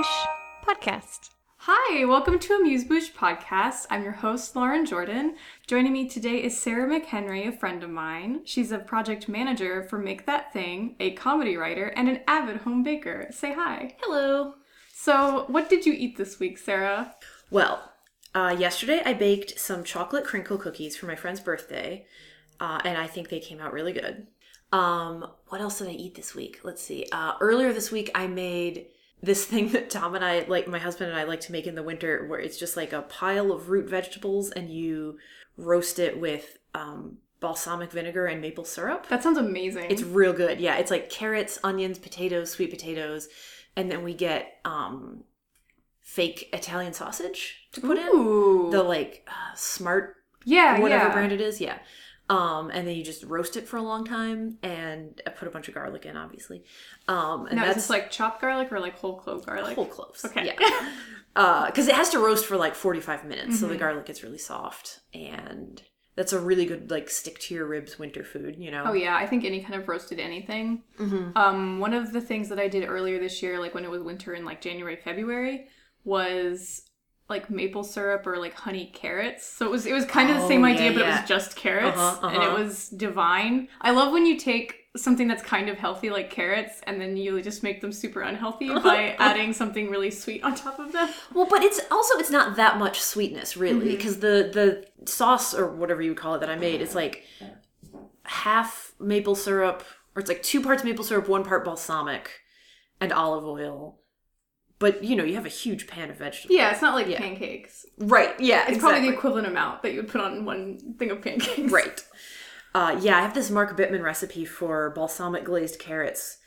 Amuse-Bouche podcast. Hi, welcome to Amuse-Bouche podcast. I'm your host, Lauren Jordan. Joining me today is Sara McHenry, a friend of mine. She's a project manager for Make That Thing, a comedy writer, and an avid home baker. Say hi. Hello. So, what did you eat this week, Sara? Well, uh, yesterday I baked some chocolate crinkle cookies for my friend's birthday, uh, and I think they came out really good. Um, what else did I eat this week? Let's see. Uh, earlier this week I made this thing that Tom and I like, my husband and I like to make in the winter, where it's just like a pile of root vegetables, and you roast it with um, balsamic vinegar and maple syrup. That sounds amazing. It's real good. Yeah, it's like carrots, onions, potatoes, sweet potatoes, and then we get um fake Italian sausage to put in. The like uh, smart yeah, whatever yeah. brand it is, yeah. Um, and then you just roast it for a long time, and put a bunch of garlic in, obviously. Um, and Now, is that's this like chopped garlic or like whole clove garlic? whole cloves. Okay. Yeah. Because it has to roast for like forty five minutes, so the Mm-hmm. garlic gets really soft, and that's a really good like stick to your ribs winter food. You know. Oh yeah, I think any kind of roasted anything. Mm-hmm. Um, one of the things that I did earlier this year, like when it was winter in like January, February, was like maple syrup or like honey carrots. So it was it was kind of the Oh, same yeah, idea, but it was just carrots, Uh-huh, and it uh-huh. was divine. I love when you take something that's kind of healthy like carrots and then you just make them super unhealthy by adding something really sweet on top of them. Well, but it's also it's not that much sweetness really, because the the sauce or whatever you would call it that I made is like half maple syrup, or it's like two parts maple syrup, one part balsamic, and olive oil. But you know, you have a huge pan of vegetables. Yeah, it's not like Yeah. pancakes. Right. Yeah. It's probably the equivalent amount that you would put on one thing of pancakes. Right. Uh, yeah, I have this Mark Bittman recipe for balsamic glazed carrots,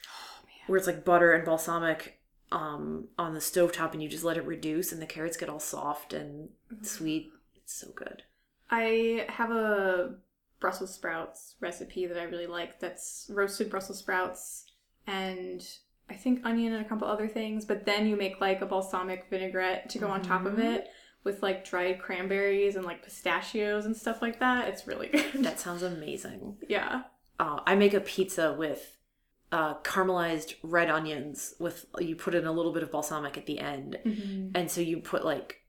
where it's like butter and balsamic um, on the stovetop, and you just let it reduce, and the carrots get all soft and sweet. It's so good. I have a Brussels sprouts recipe that I really like that's roasted Brussels sprouts and I think onion and a couple other things, but then you make like a balsamic vinaigrette to go on top of it with like dried cranberries and like pistachios and stuff like that. It's really good. That sounds amazing. yeah. Uh, I make a pizza with uh, caramelized red onions. With you put in a little bit of balsamic at the end, and so you put like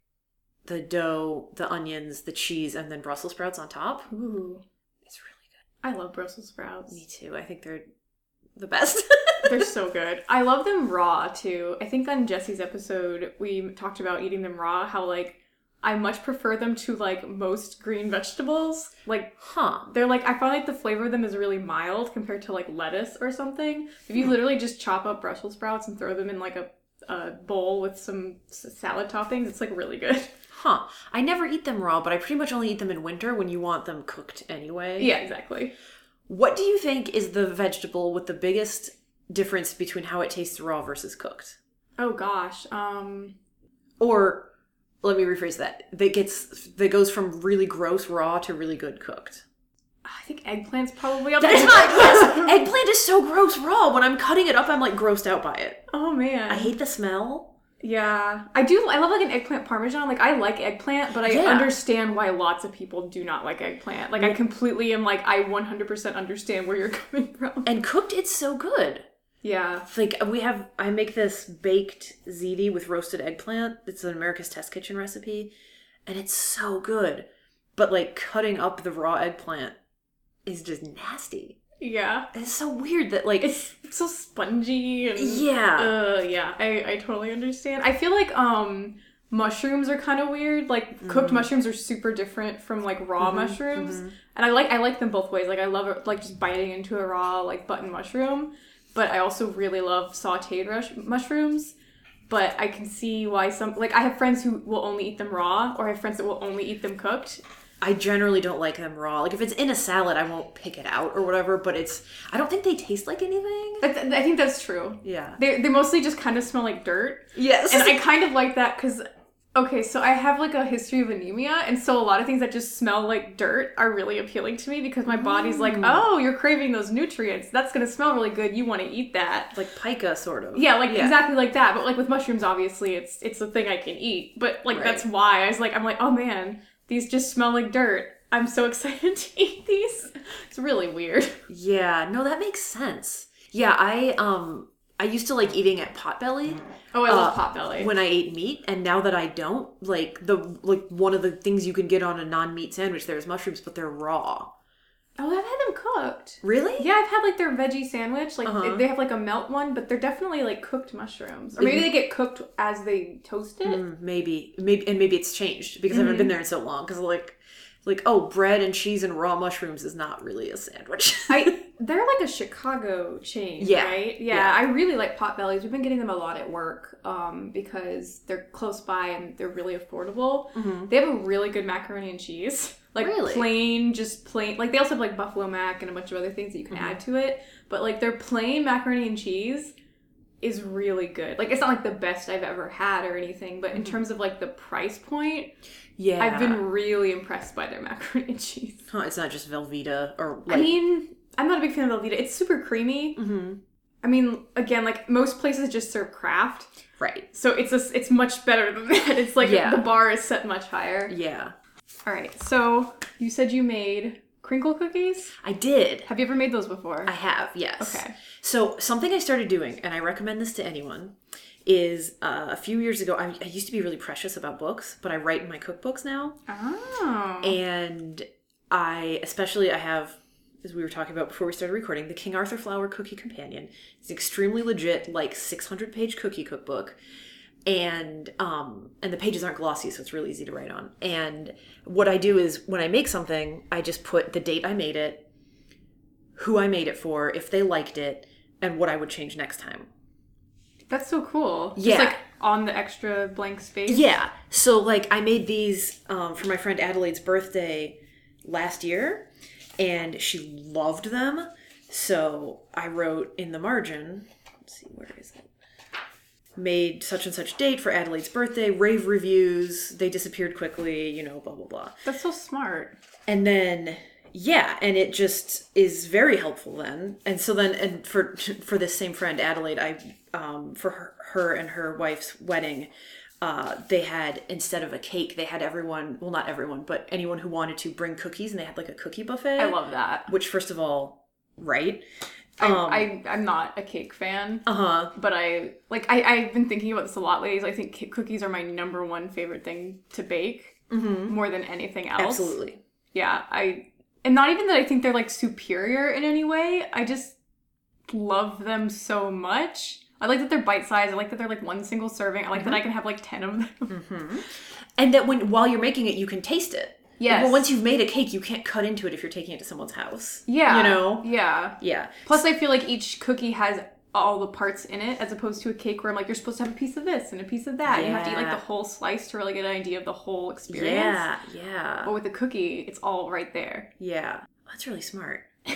the dough, the onions, the cheese, and then Brussels sprouts on top. Ooh. It's really good. I love Brussels sprouts. Me too. I think they're the best. They're so good. I love them raw too. I think on Jesse's episode we talked about eating them raw, how like I much prefer them to like most green vegetables. Like huh. they're like I find like the flavor of them is really mild compared to like lettuce or something. If you hmm. literally just chop up Brussels sprouts and throw them in like a, a bowl with some salad toppings, it's like really good. Huh. I never eat them raw, but I pretty much only eat them in winter when you want them cooked anyway. Yeah, exactly. What do you think is the vegetable with the biggest difference between how it tastes raw versus cooked? Oh gosh. Um Or let me rephrase that. That gets that goes from really gross raw to really good cooked. I think eggplant's probably up That's there. not yes. Eggplant is so gross raw. When I'm cutting it up, I'm like grossed out by it. Oh man. I hate the smell. Yeah, I do. I love like an eggplant parmesan. Like I like eggplant, but I Yeah. understand why lots of people do not like eggplant. Like I completely am like I 100% understand where you're coming from. And cooked, it's so good. Yeah. Like we have, I make this baked ziti with roasted eggplant. It's an America's Test Kitchen recipe, and it's so good. But like cutting up the raw eggplant is just nasty. Yeah. It's so weird that like It's, it's so spongy and yeah, Uh yeah, I I totally understand. I feel like um mushrooms are kind of weird. Like cooked mushrooms are super different from like raw mushrooms. And I like I like them both ways. Like I love it like just biting into a raw like button mushroom, but I also really love sautéed rush- mushrooms. But I can see why some like I have friends who will only eat them raw or I have friends that will only eat them cooked. I generally don't like them raw. Like if it's in a salad, I won't pick it out or whatever. But it's I don't think they taste like anything. I, th- I think that's true. Yeah. They they mostly just kind of smell like dirt. Yes. and I kind of like that because okay, so I have like a history of anemia, and so a lot of things that just smell like dirt are really appealing to me because my body's like, oh, you're craving those nutrients. That's gonna smell really good. You want to eat that. like pica, sort of. Yeah, like exactly like that. But like with mushrooms, obviously, it's it's a thing I can eat. But like Right. that's why I was like, I'm like, oh man, these just smell like dirt. I'm so excited to eat these. It's really weird. Yeah, no, that makes sense. Yeah, I um I used to like eating at Potbelly Oh, I love Uh, Potbelly. when I ate meat, and now that I don't, like the like one of the things you can get on a non-meat sandwich, there's mushrooms, but they're raw. oh, I've had them cooked. Really? Yeah, I've had like their veggie sandwich. Like Uh-huh. they have like a melt one, but they're definitely like cooked mushrooms. Or maybe they get cooked as they toast it. Mm, maybe, maybe, and maybe it's changed because I Mm-hmm. haven't been there in so long. Because like, like oh, bread and cheese and raw mushrooms is not really a sandwich. I they're like a Chicago chain, Yeah. right? Yeah, Yeah. I really like Potbellies. We've been getting them a lot at work um, because they're close by and they're really affordable. They have a really good macaroni and cheese, like Mm-hmm. Really? plain, just plain. Like they also have like buffalo mac and a bunch of other things that you can Mm-hmm. add to it. But like their plain macaroni and cheese is really good. Like it's not like the best I've ever had or anything, but in terms of like the price point, yeah, I've been really impressed by their macaroni and cheese. Huh, it's not just Velveeta or like. I mean, I'm not a big fan of Velveeta. It's super creamy. Mhm. I mean, again, like most places just serve Kraft, right? so it's a, it's much better than that. It's like Yeah. the bar is set much higher. Yeah, All right, so you said you made crinkle cookies. I did. Have you ever made those before? I have, yes. Okay. So something I started doing, and I recommend this to anyone, is uh, a few years ago. I, I used to be really precious about books, but I write in my cookbooks now, Oh. and I especially I have. As we were talking about before we started recording, the King Arthur Flour Cookie Companion is extremely legit, like 600 page cookie cookbook, and um, and the pages aren't glossy, so it's really easy to write on. And what I do is when I make something, I just put the date I made it, who I made it for, if they liked it, and what I would change next time. That's so cool. Yeah. Just like on the extra blank space. Yeah. So like I made these um, for my friend Adelaide's birthday last year, and she loved them. So I wrote in the margin. Let's see, where is it? Made such and such date for Adelaide's birthday. Rave reviews. They disappeared quickly. You know, blah blah blah. That's so smart. and then yeah and it just is very helpful then and so then and for for this same friend adelaide i um for her, her and her wife's wedding uh they had instead of a cake they had everyone well not everyone but anyone who wanted to bring cookies and they had like a cookie buffet I love that. which first of all right I, Um, I I'm not a cake fan. uh-huh but I like I I've been thinking about this a lot lately. I think ki- cookies are my number one favorite thing to bake more than anything else. absolutely Yeah, I and not even that I think they're like superior in any way. I just love them so much. I like that they're bite sized. I like that they're like one single serving. I like that mm-hmm. I can have like ten of them. Mm-hmm. and that when while you're making it you can taste it Yes. but once you've made a cake you can't cut into it if you're taking it to someone's house Yeah, you know Yeah. yeah Plus, I feel like each cookie has all the parts in it, as opposed to a cake where I'm like you're supposed to have a piece of this and a piece of that. You have to eat like the whole slice to really get an idea of the whole experience. yeah yeah But with a cookie, it's all right there. Yeah, that's really smart.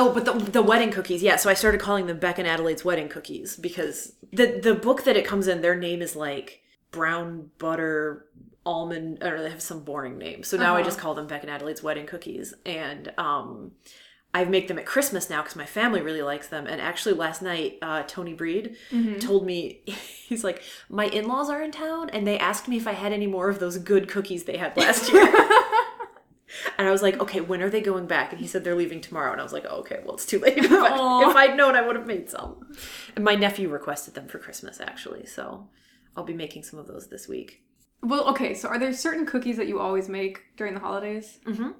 Oh, but the the wedding cookies, yeah. So I started calling them Beck and Adelaide's wedding cookies because the the book that it comes in, their name is like brown butter almond. I don't know. They have some boring name. So now I Uh-huh. just call them Beck and Adelaide's wedding cookies, and um, I make them at Christmas now because my family really likes them. And actually, last night, uh, Tony Breed told me he's like, my in laws are in town, and they asked me if I had any more of those good cookies they had last year. And I was like, okay, when are they going back? And he said they're leaving tomorrow. And I was like, oh, okay, well, it's too late. if, I, Aw. if I'd known, I would have made some. And my nephew requested them for Christmas, actually. So I'll be making some of those this week. well, okay. So, are there certain cookies that you always make during the holidays? Mhm.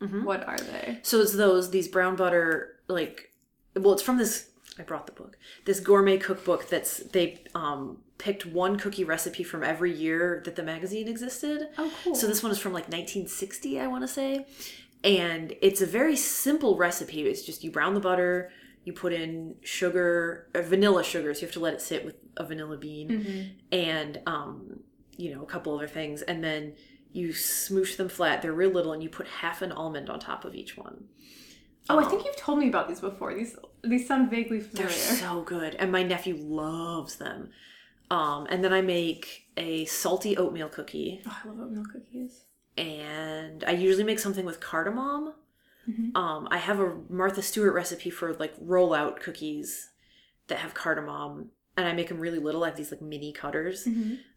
Mhm. What are they? So it's those, these brown butter, like, well, it's from this, I brought the book, this gourmet cookbook that's, they um, picked one cookie recipe from every year that the magazine existed. Oh, cool. So this one is from like 1960, I want to say. And it's a very simple recipe. It's just you brown the butter, you put in sugar, uh, vanilla sugar, so you have to let it sit with a vanilla bean, Mm-hmm. and um, you know a couple other things, and then you smoosh them flat. They're real little, and you put half an almond on top of each one. oh, I think you've told me about these before. These these sound vaguely familiar. They're so good, and my nephew loves them. Um, and then I make a salty oatmeal cookie. Oh, I love oatmeal cookies. and I usually make something with cardamom. Um, I have a Martha Stewart recipe for like rollout cookies that have cardamom, and I make them really little. I have these like mini cutters.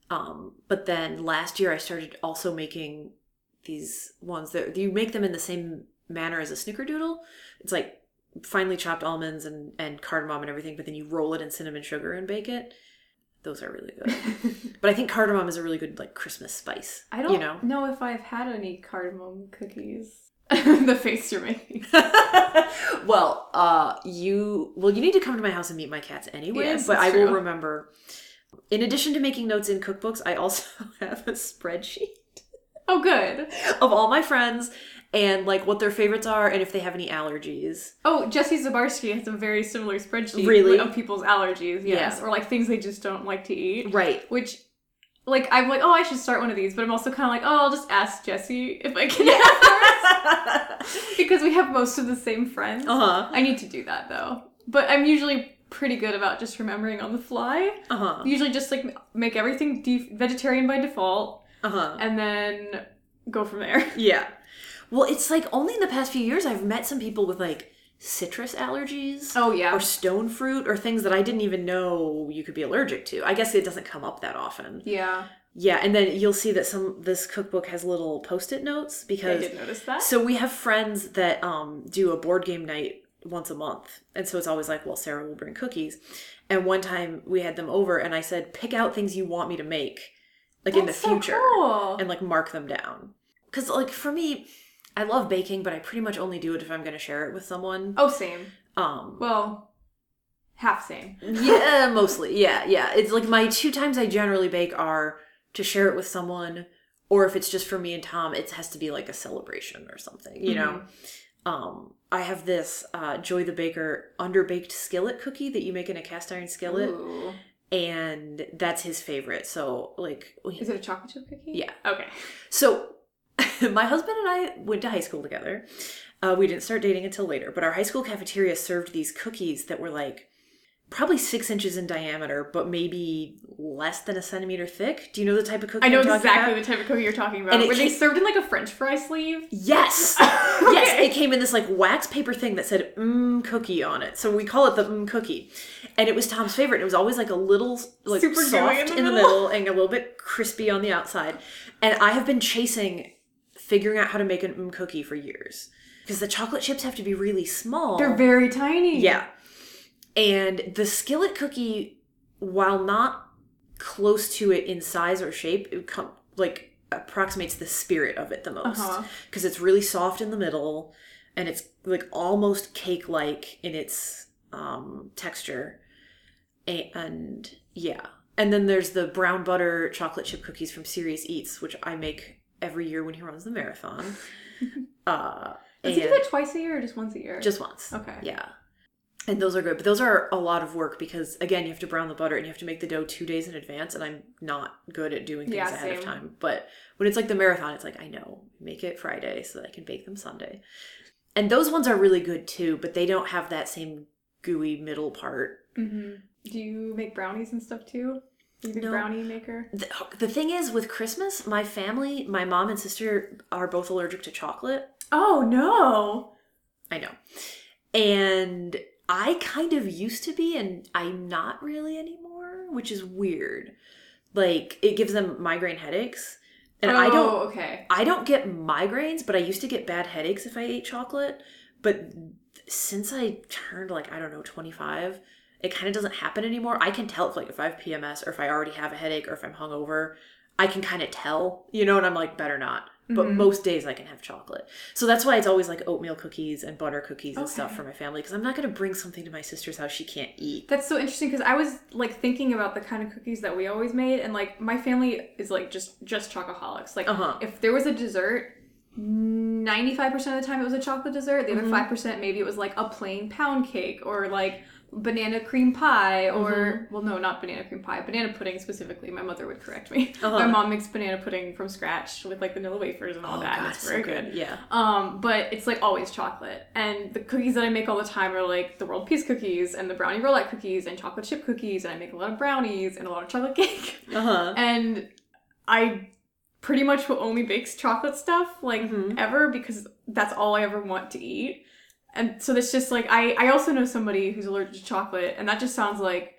Um, but then last year I started also making these ones that you make them in the same manner as a snickerdoodle. It's like finely chopped almonds and and cardamom and everything, but then you roll it in cinnamon sugar and bake it. Those are really good. but I think cardamom is a really good like Christmas spice. I don't you know. know if I've had any cardamom cookies. the face you're making. well, uh, you well, you need to come to my house and meet my cats anyway. Yes, but I will remember. In addition to making notes in cookbooks, I also have a spreadsheet Oh, good. of all my friends and like what their favorites are and if they have any allergies. Oh, Jesse Zabarski has a very similar spreadsheet Really? of people's allergies. Yes, Yeah. or like things they just don't like to eat. Right. Which, like, I'm like, oh, I should start one of these, but I'm also kind of like, oh, I'll just ask Jesse if I can have hers because we have most of the same friends. Uh huh. I need to do that though, but I'm usually pretty good about just remembering on the fly. Uh huh. Usually, just like make everything def- vegetarian by default, Uh huh. and then go from there. Yeah. Well, it's like only in the past few years I've met some people with like citrus allergies. Oh yeah, Or stone fruit, or things that I didn't even know you could be allergic to. I guess it doesn't come up that often. yeah. Yeah, and then you'll see that some this cookbook has little post-it notes because I did notice that. so we have friends that um do a board game night once a month. And so it's always like, well, Sara will bring cookies. And one time we had them over and I said, pick out things you want me to make like in the so future cool. and like mark them down. Cuz like for me, I love baking, but I pretty much only do it if I'm going to share it with someone. oh, same. Um Well, half same. yeah, mostly. Yeah, yeah. It's like my two times I generally bake are to share it with someone, or if it's just for me and Tom, it has to be like a celebration or something, you know? Um, I have this uh, Joy the Baker underbaked skillet cookie that you make in a cast iron skillet, Ooh. and that's his favorite. So, like, Is it a chocolate chip cookie? Yeah. Okay. so my husband and I went to high school together. Uh, we didn't start dating until later, but our high school cafeteria served these cookies that were like probably six inches in diameter, but maybe less than a centimeter thick. Do you know the type of cookie I know exactly about? the type of cookie you're talking about. Were they came- served in like a French fry sleeve? Yes, yes. Okay. It came in this like wax paper thing that said "mmm cookie" on it, so we call it the "mmm cookie." And it was Tom's favorite. It was always like a little like Super soft in in the the, middle. middle and a little bit crispy on the outside. And I have been chasing figuring out how to make an mmm cookie for years because the chocolate chips have to be really small. They're very tiny. Yeah. And the skillet cookie, while not close to it in size or shape, it com- like approximates the spirit of it the most Uh-huh. because it's really soft in the middle and it's like almost cake like in its um texture and yeah and then there's the brown butter chocolate chip cookies from Serious Eats which I make every year when he runs the marathon uh Does he do that twice a year or just once a year? just once Okay. yeah. And those are good. But those are a lot of work because again, you have to brown the butter and you have to make the dough two days in advance. And I'm not good at doing things Yeah, ahead of time. But when it's like the marathon, it's like I know. Make it Friday so that I can bake them Sunday. And those ones are really good too, but they don't have that same gooey middle part. hmm Do you make brownies and stuff too? You No. brownie maker? The, the thing is with Christmas, my family, my mom and sister are both allergic to chocolate. Oh no. I know. And I kind of used to be, and I'm not really anymore, which is weird. Like it gives them migraine headaches, and I Oh, don't. Okay. I don't get migraines, but I used to get bad headaches if I ate chocolate. But since I turned like I don't know 25, it kind of doesn't happen anymore. I can tell if like if I have PMS or if I already have a headache or if I'm hungover. I can kind of tell, you know, and I'm like better not. But Mhm. most days I can have chocolate. So that's why it's always like oatmeal cookies and butter cookies and stuff for my family because I'm not going to bring something to my sister's house she can't eat. That's so interesting because I was like thinking about the kind of cookies that we always made, and like my family is like just just chocoholics. Like Uh-huh. if there was a dessert, ninety five percent of the time it was a chocolate dessert. The other Mm-hmm. 5 percent maybe it was like a plain pound cake or like banana cream pie or Mm-hmm. well no not banana cream pie banana pudding specifically my mother would correct me Uh-huh. my mom makes banana pudding from scratch with like vanilla wafers and all that and it's very so good Yeah. um, but it's like always chocolate. And the cookies that I make all the time are like the world peace cookies and the brownie roulette cookies and chocolate chip cookies. And I make a lot of brownies and a lot of chocolate cake. Uh huh. and I pretty much will only bake chocolate stuff like Mhm. ever because that's all I ever want to eat. And so that's just like I I also know somebody who's allergic to chocolate and that just sounds like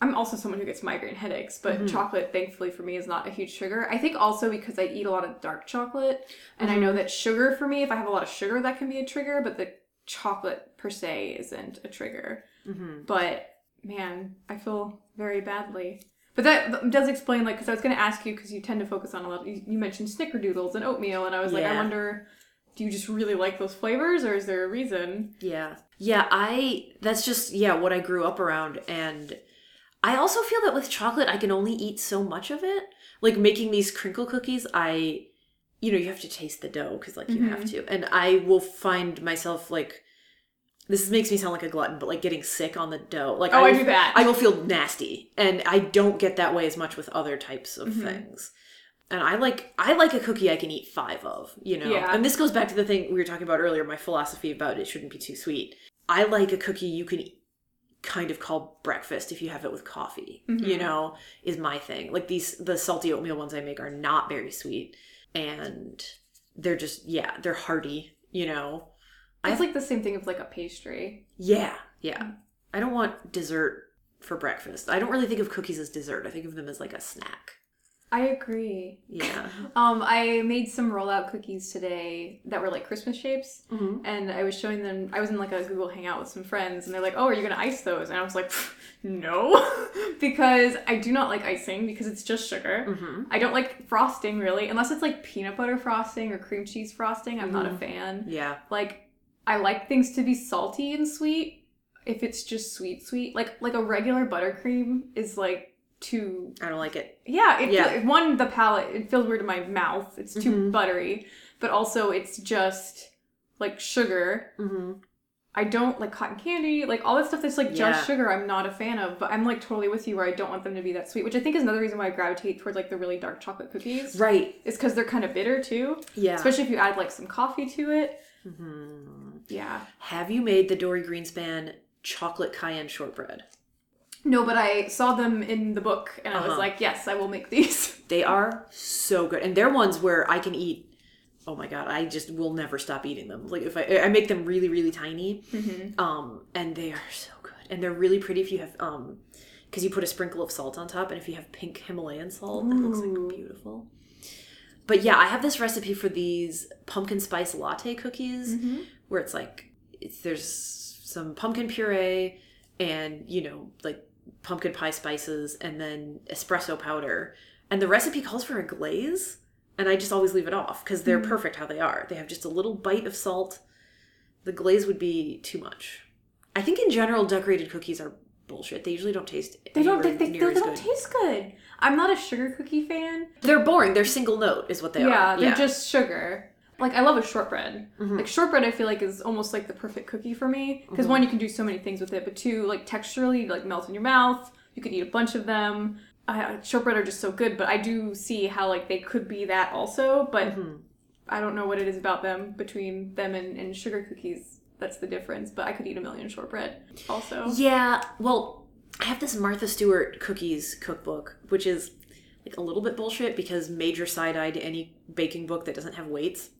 I'm also someone who gets migraine headaches, but Mhm. chocolate thankfully for me is not a huge sugar. I think also because I eat a lot of dark chocolate and I Mm-hmm. know that sugar for me if I have a lot of sugar that can be a trigger, but the chocolate per se isn't a trigger. Mm-hmm. But man, I feel very badly. But that does explain, like, because I was going to ask you, because you tend to focus on a lot. You, you mentioned snickerdoodles and oatmeal, and I was like, I wonder, do you just really like those flavors, or is there a reason? Yeah. Yeah, I that's just yeah, what I grew up around and I also feel that with chocolate I can only eat so much of it. Like making these crinkle cookies, I you know, you have to taste the dough cuz like you have to. And I will find myself like this makes me sound like a glutton, but like getting sick on the dough. Like Oh, I will- do that. I will feel nasty, and I don't get that way as much with other types of Mm-hmm. things. And I like I like a cookie I can eat five of, you know. Yeah. And this goes back to the thing we were talking about earlier. My philosophy about it shouldn't be too sweet. I like a cookie you can kind of call breakfast if you have it with coffee. Mm-hmm. You know, is my thing. Like these the salty oatmeal ones I make are not very sweet, and they're just yeah they're hearty. You know, It's like the same thing of like a pastry. yeah, yeah. I don't want dessert for breakfast. I don't really think of cookies as dessert. I think of them as like a snack. I agree. Yeah. Um, I made some rollout cookies today that were like Christmas shapes, Mhm. and I was showing them. I was in like a Google Hangout with some friends, and they're like, "Oh, are you gonna ice those?" And I was like, "No," because I do not like icing because it's just sugar. Mm-hmm. I don't like frosting really, unless it's like peanut butter frosting or cream cheese frosting. I'm not a fan. Yeah. Like, I like things to be salty and sweet. If it's just sweet, sweet, like like a regular buttercream is like too I don't like it. yeah, it Yeah. feel- one the palate it feels weird in my mouth. It's too Mhm. buttery, but also it's just like sugar. Mm-hmm. I don't like cotton candy, like all that stuff that's like Yeah. just sugar. I'm not a fan of, but I'm like totally with you where I don't want them to be that sweet, which I think is another reason why I gravitate towards like the really dark chocolate cookies. Right. Is because they're kind of bitter too, Yeah. especially if you add like some coffee to it. hmm Yeah. Have you made the Dorie Greenspan chocolate cayenne shortbread? No, but I saw them in the book and I was Uh-huh. like, yes, I will make these. They are so good, and they're ones where I can eat. Oh my god, I just will never stop eating them. Like if I, I make them really, really tiny, um, and they are so good, and they're really pretty if you have um, because you put a sprinkle of salt on top, and if you have pink Himalayan salt, it looks Ooh. like beautiful. But yeah, I have this recipe for these pumpkin spice latte cookies, where it's like it's, there's some pumpkin puree and you know like pumpkin pie spices and then espresso powder and the recipe calls for a glaze and i just always leave it off because they're mm. perfect how they are they have just a little bite of salt the glaze would be too much i think in general decorated cookies are bullshit they usually don't taste They don't. They, they, they as don't good. taste good. I'm not a sugar cookie fan. they're boring they're single note is what they yeah, are Yeah, they're just sugar. Like I love a shortbread. Mm-hmm. Like shortbread, I feel like is almost like the perfect cookie for me because one, you can do so many things with it, but two, like texturally, like melt in your mouth. You could eat a bunch of them. I, shortbread are just so good, but I do see how like they could be that also, but Mm-hmm. I don't know what it is about them between them and, and sugar cookies. That's the difference. But I could eat a million shortbread also. Yeah, well, I have this Martha Stewart cookies cookbook, which is like a little bit bullshit because major side eye to any baking book that doesn't have weights.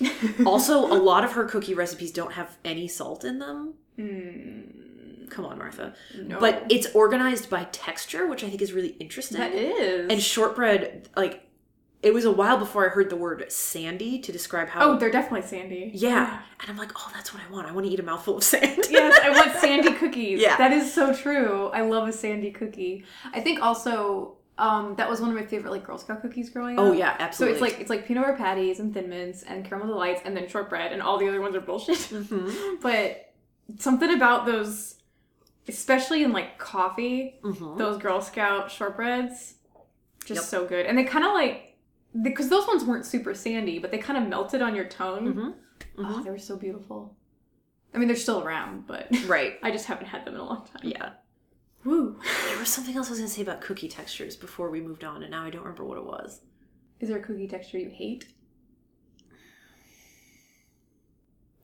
also, a lot of her cookie recipes don't have any salt in them. Hmm. Come on, Martha. No. But it's organized by texture, which I think is really interesting. that is. And shortbread, like, it was a while before I heard the word sandy to describe how. oh, they're definitely sandy. yeah. And I'm like, oh, that's what I want. I want to eat a mouthful of sand. yes, I want sandy cookies. Yeah. That is so true. I love a sandy cookie. I think also um, that was one of my favorite like Girl Scout cookies growing up. Oh, yeah, absolutely. So it's like it's like peanut butter patties and thin mints and caramel delights and then shortbread and all the other ones are bullshit. Mhm. but something about those, especially in like coffee, Mhm. those Girl Scout shortbreads, just Yep. so good. And they kind of like because those ones weren't super sandy, but they kind of melted on your tongue. Mhm. Oh, they were so beautiful. I mean, they're still around, but Right. I just haven't had them in a long time. Yeah. Woo. There was something else I was going to say about cookie textures before we moved on, and now I don't remember what it was. Is there a cookie texture you hate?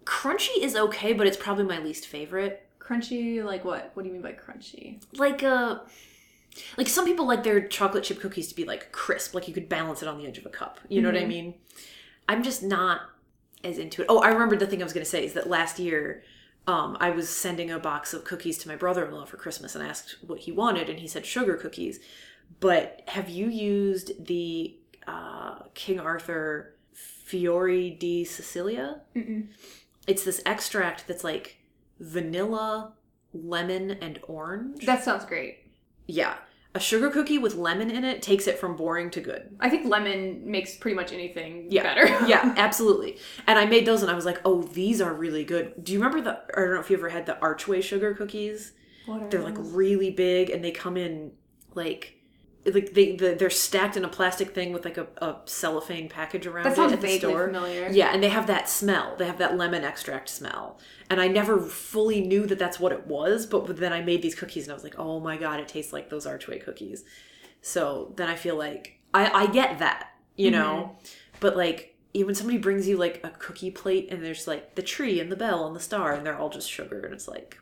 Crunchy is okay, but it's probably my least favorite. Crunchy, like what? What do you mean by crunchy? Like uh like some people like their chocolate chip cookies to be like crisp, like you could balance it on the edge of a cup. You know what I mean? I'm just not as into it. Oh, I remembered the thing I was going to say is that last year um, I was sending a box of cookies to my brother-in-law for Christmas and asked what he wanted, and he said sugar cookies. But have you used the uh, King Arthur Fiori di Sicilia? Mm-mm. it's this extract that's like vanilla, lemon, and orange. That sounds great. yeah. A sugar cookie with lemon in it takes it from boring to good. I think lemon makes pretty much anything Yeah. better. yeah, absolutely. And I made those and I was like, oh, these are really good. Do you remember the, I don't know if you ever had the Archway sugar cookies? What are They're like really big and they come in like, like they the, they're stacked in a plastic thing with like a, a cellophane package around that it sounds at the store. familiar. Yeah, and they have that smell. They have that lemon extract smell. And I never fully knew that that's what it was, but then I made these cookies and I was like, oh my god, it tastes like those Archway cookies. So then I feel like I, I get that, you know? Mm-hmm. But like, even when somebody brings you like a cookie plate and there's like the tree and the bell and the star and they're all just sugar and it's like,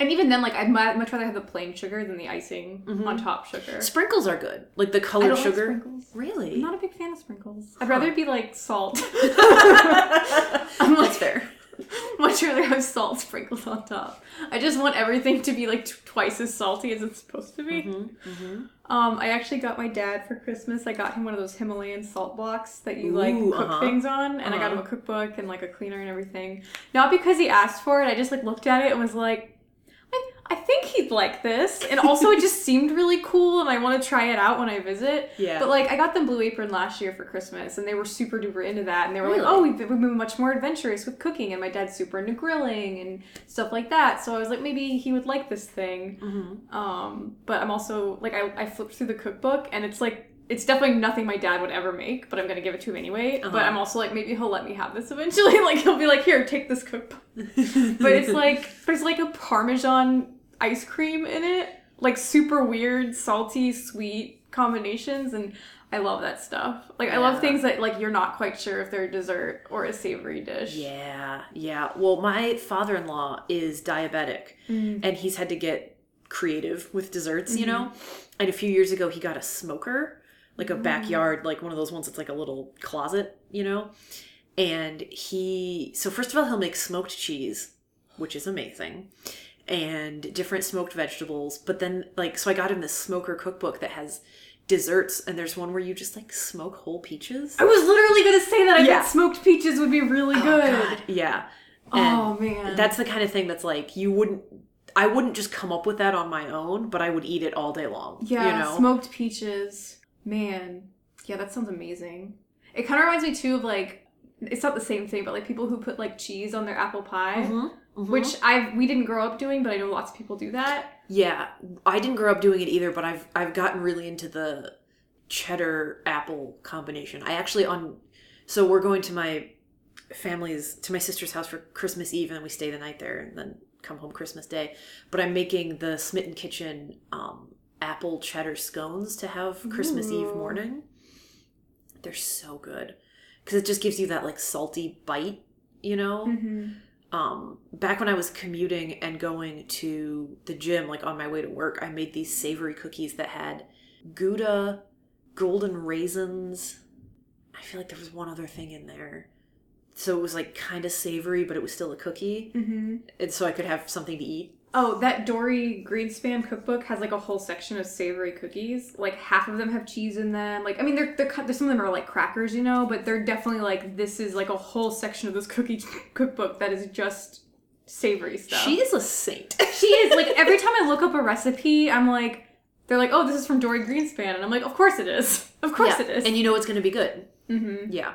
And even then, like I'd much rather have the plain sugar than the icing on top sugar. sprinkles are good. Like the colored like sugar. sprinkles. really? I'm not a big fan of sprinkles. I'd rather be like salt. I'm like, fair. much rather have salt sprinkled on top. I just want everything to be like t- twice as salty as it's supposed to be. Mm-hmm, Um, I actually got my dad for Christmas. I got him one of those Himalayan salt blocks that you like cook uh-huh. things on, and I got him Uh-huh. a cookbook and like a cleaner and everything. Not because he asked for it. I just like looked at it and was like, I, think he'd like this, and also it just seemed really cool, and I want to try it out when I visit. Yeah. But like, I got them Blue Apron last year for Christmas, and they were super duper into that, and they were Really? like, "Oh, we've we've been much more adventurous with cooking," and my dad's super into grilling and stuff like that. So I was like, maybe he would like this thing. Mm-hmm. Um, but I'm also like I, I flipped through the cookbook and it's like it's definitely nothing my dad would ever make, but I'm gonna give it to him anyway. But Uh-huh. I'm also like maybe he'll let me have this eventually. like he'll be like, here, take this cookbook. But it's like there's like a parmesan ice cream in it, like super weird, salty, sweet combinations, and I love that stuff. Like I love things that like you're not quite sure if they're a dessert or a savory dish. Yeah, yeah. Well, my father in law is diabetic Mm. and he's had to get creative with desserts, you know? Mm-hmm. And a few years ago, he got a smoker, like a backyard, like one of those ones that's like a little closet, you know? And he, so first of all, he'll make smoked cheese, which is amazing, and different smoked vegetables. But then, like, so I got him this smoker cookbook that has desserts, and there's one where you just like smoke whole peaches. I was literally gonna say that. I Yeah. bet smoked peaches would be really good. God, yeah. And Oh man. that's the kind of thing that's like you wouldn't I wouldn't just come up with that on my own, but I would eat it all day long. Yeah, You know? smoked peaches. Man. Yeah, that sounds amazing. It kind of reminds me too of like it's not the same thing, but like people who put like cheese on their apple pie, Mhm, mhm. which I we didn't grow up doing, but I know lots of people do that. Yeah. I didn't grow up doing it either, but I've I've gotten really into the cheddar apple combination. I actually on so we're going to my family's to my sister's house for Christmas Eve and we stay the night there and then come home Christmas Day. But I'm making the Smitten Kitchen um apple cheddar scones to have Christmas Eve morning. They're so good because it just gives you that like salty bite, you know. Mm-hmm. Um, back when I was commuting and going to the gym, like on my way to work, I made these savory cookies that had Gouda, golden raisins. I feel like there was one other thing in there. So it was like kind of savory, but it was still a cookie. Mm-hmm. And so I could have something to eat. Oh, that Dorie Greenspan cookbook has like a whole section of savory cookies. Like half of them have cheese in them. Like I mean, they're, they're cut- some of them are like crackers, you know, but they're definitely like this is like a whole section of this cookie cookbook that is just savory stuff. She is a saint. She is like every time I look up a recipe, I'm like, they're like, oh, this is from Dorie Greenspan, and I'm like, of course it is, of course yeah. it is. And you know it's going to be good. mm-hmm. Yeah.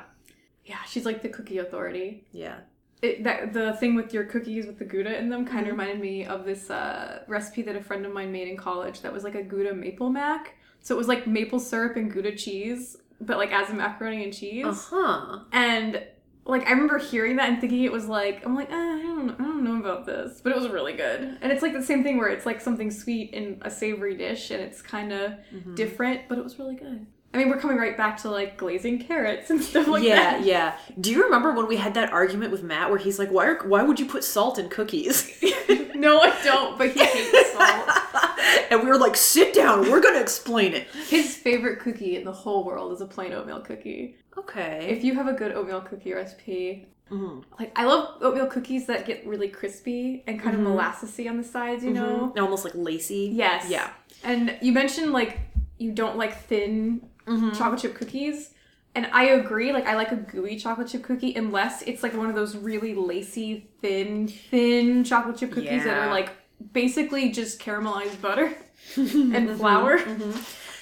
Yeah, she's like the cookie authority. Yeah. It, that the thing with your cookies with the gouda in them kind of Mhm. reminded me of this uh, recipe that a friend of mine made in college that was like a gouda maple mac. So it was like maple syrup and gouda cheese, but like as a macaroni and cheese. Uh huh. And like I remember hearing that and thinking it was like I'm like uh, I don't I don't know about this, but it was really good. And it's like the same thing where it's like something sweet in a savory dish and it's kind of Mm-hmm. different, but it was really good. I mean, we're coming right back to like glazing carrots and stuff like yeah, that. yeah. Yeah. Do you remember when we had that argument with Matt where he's like, "Why are, why would you put salt in cookies?" no, I don't, but he hates salt. and we were like, "Sit down. We're gonna explain it." His favorite cookie in the whole world is a plain oatmeal cookie. Okay. If you have a good oatmeal cookie recipe, Mhm. like I love oatmeal cookies that get really crispy and kind Mhm. of molassesy on the sides, you know. Mhm. almost like lacy. Yes. Yeah. And you mentioned like you don't like thin Mhm. chocolate chip cookies. And I agree, like I like a gooey chocolate chip cookie unless it's like one of those really lacy, thin, thin chocolate chip cookies that are like basically just caramelized butter and flour.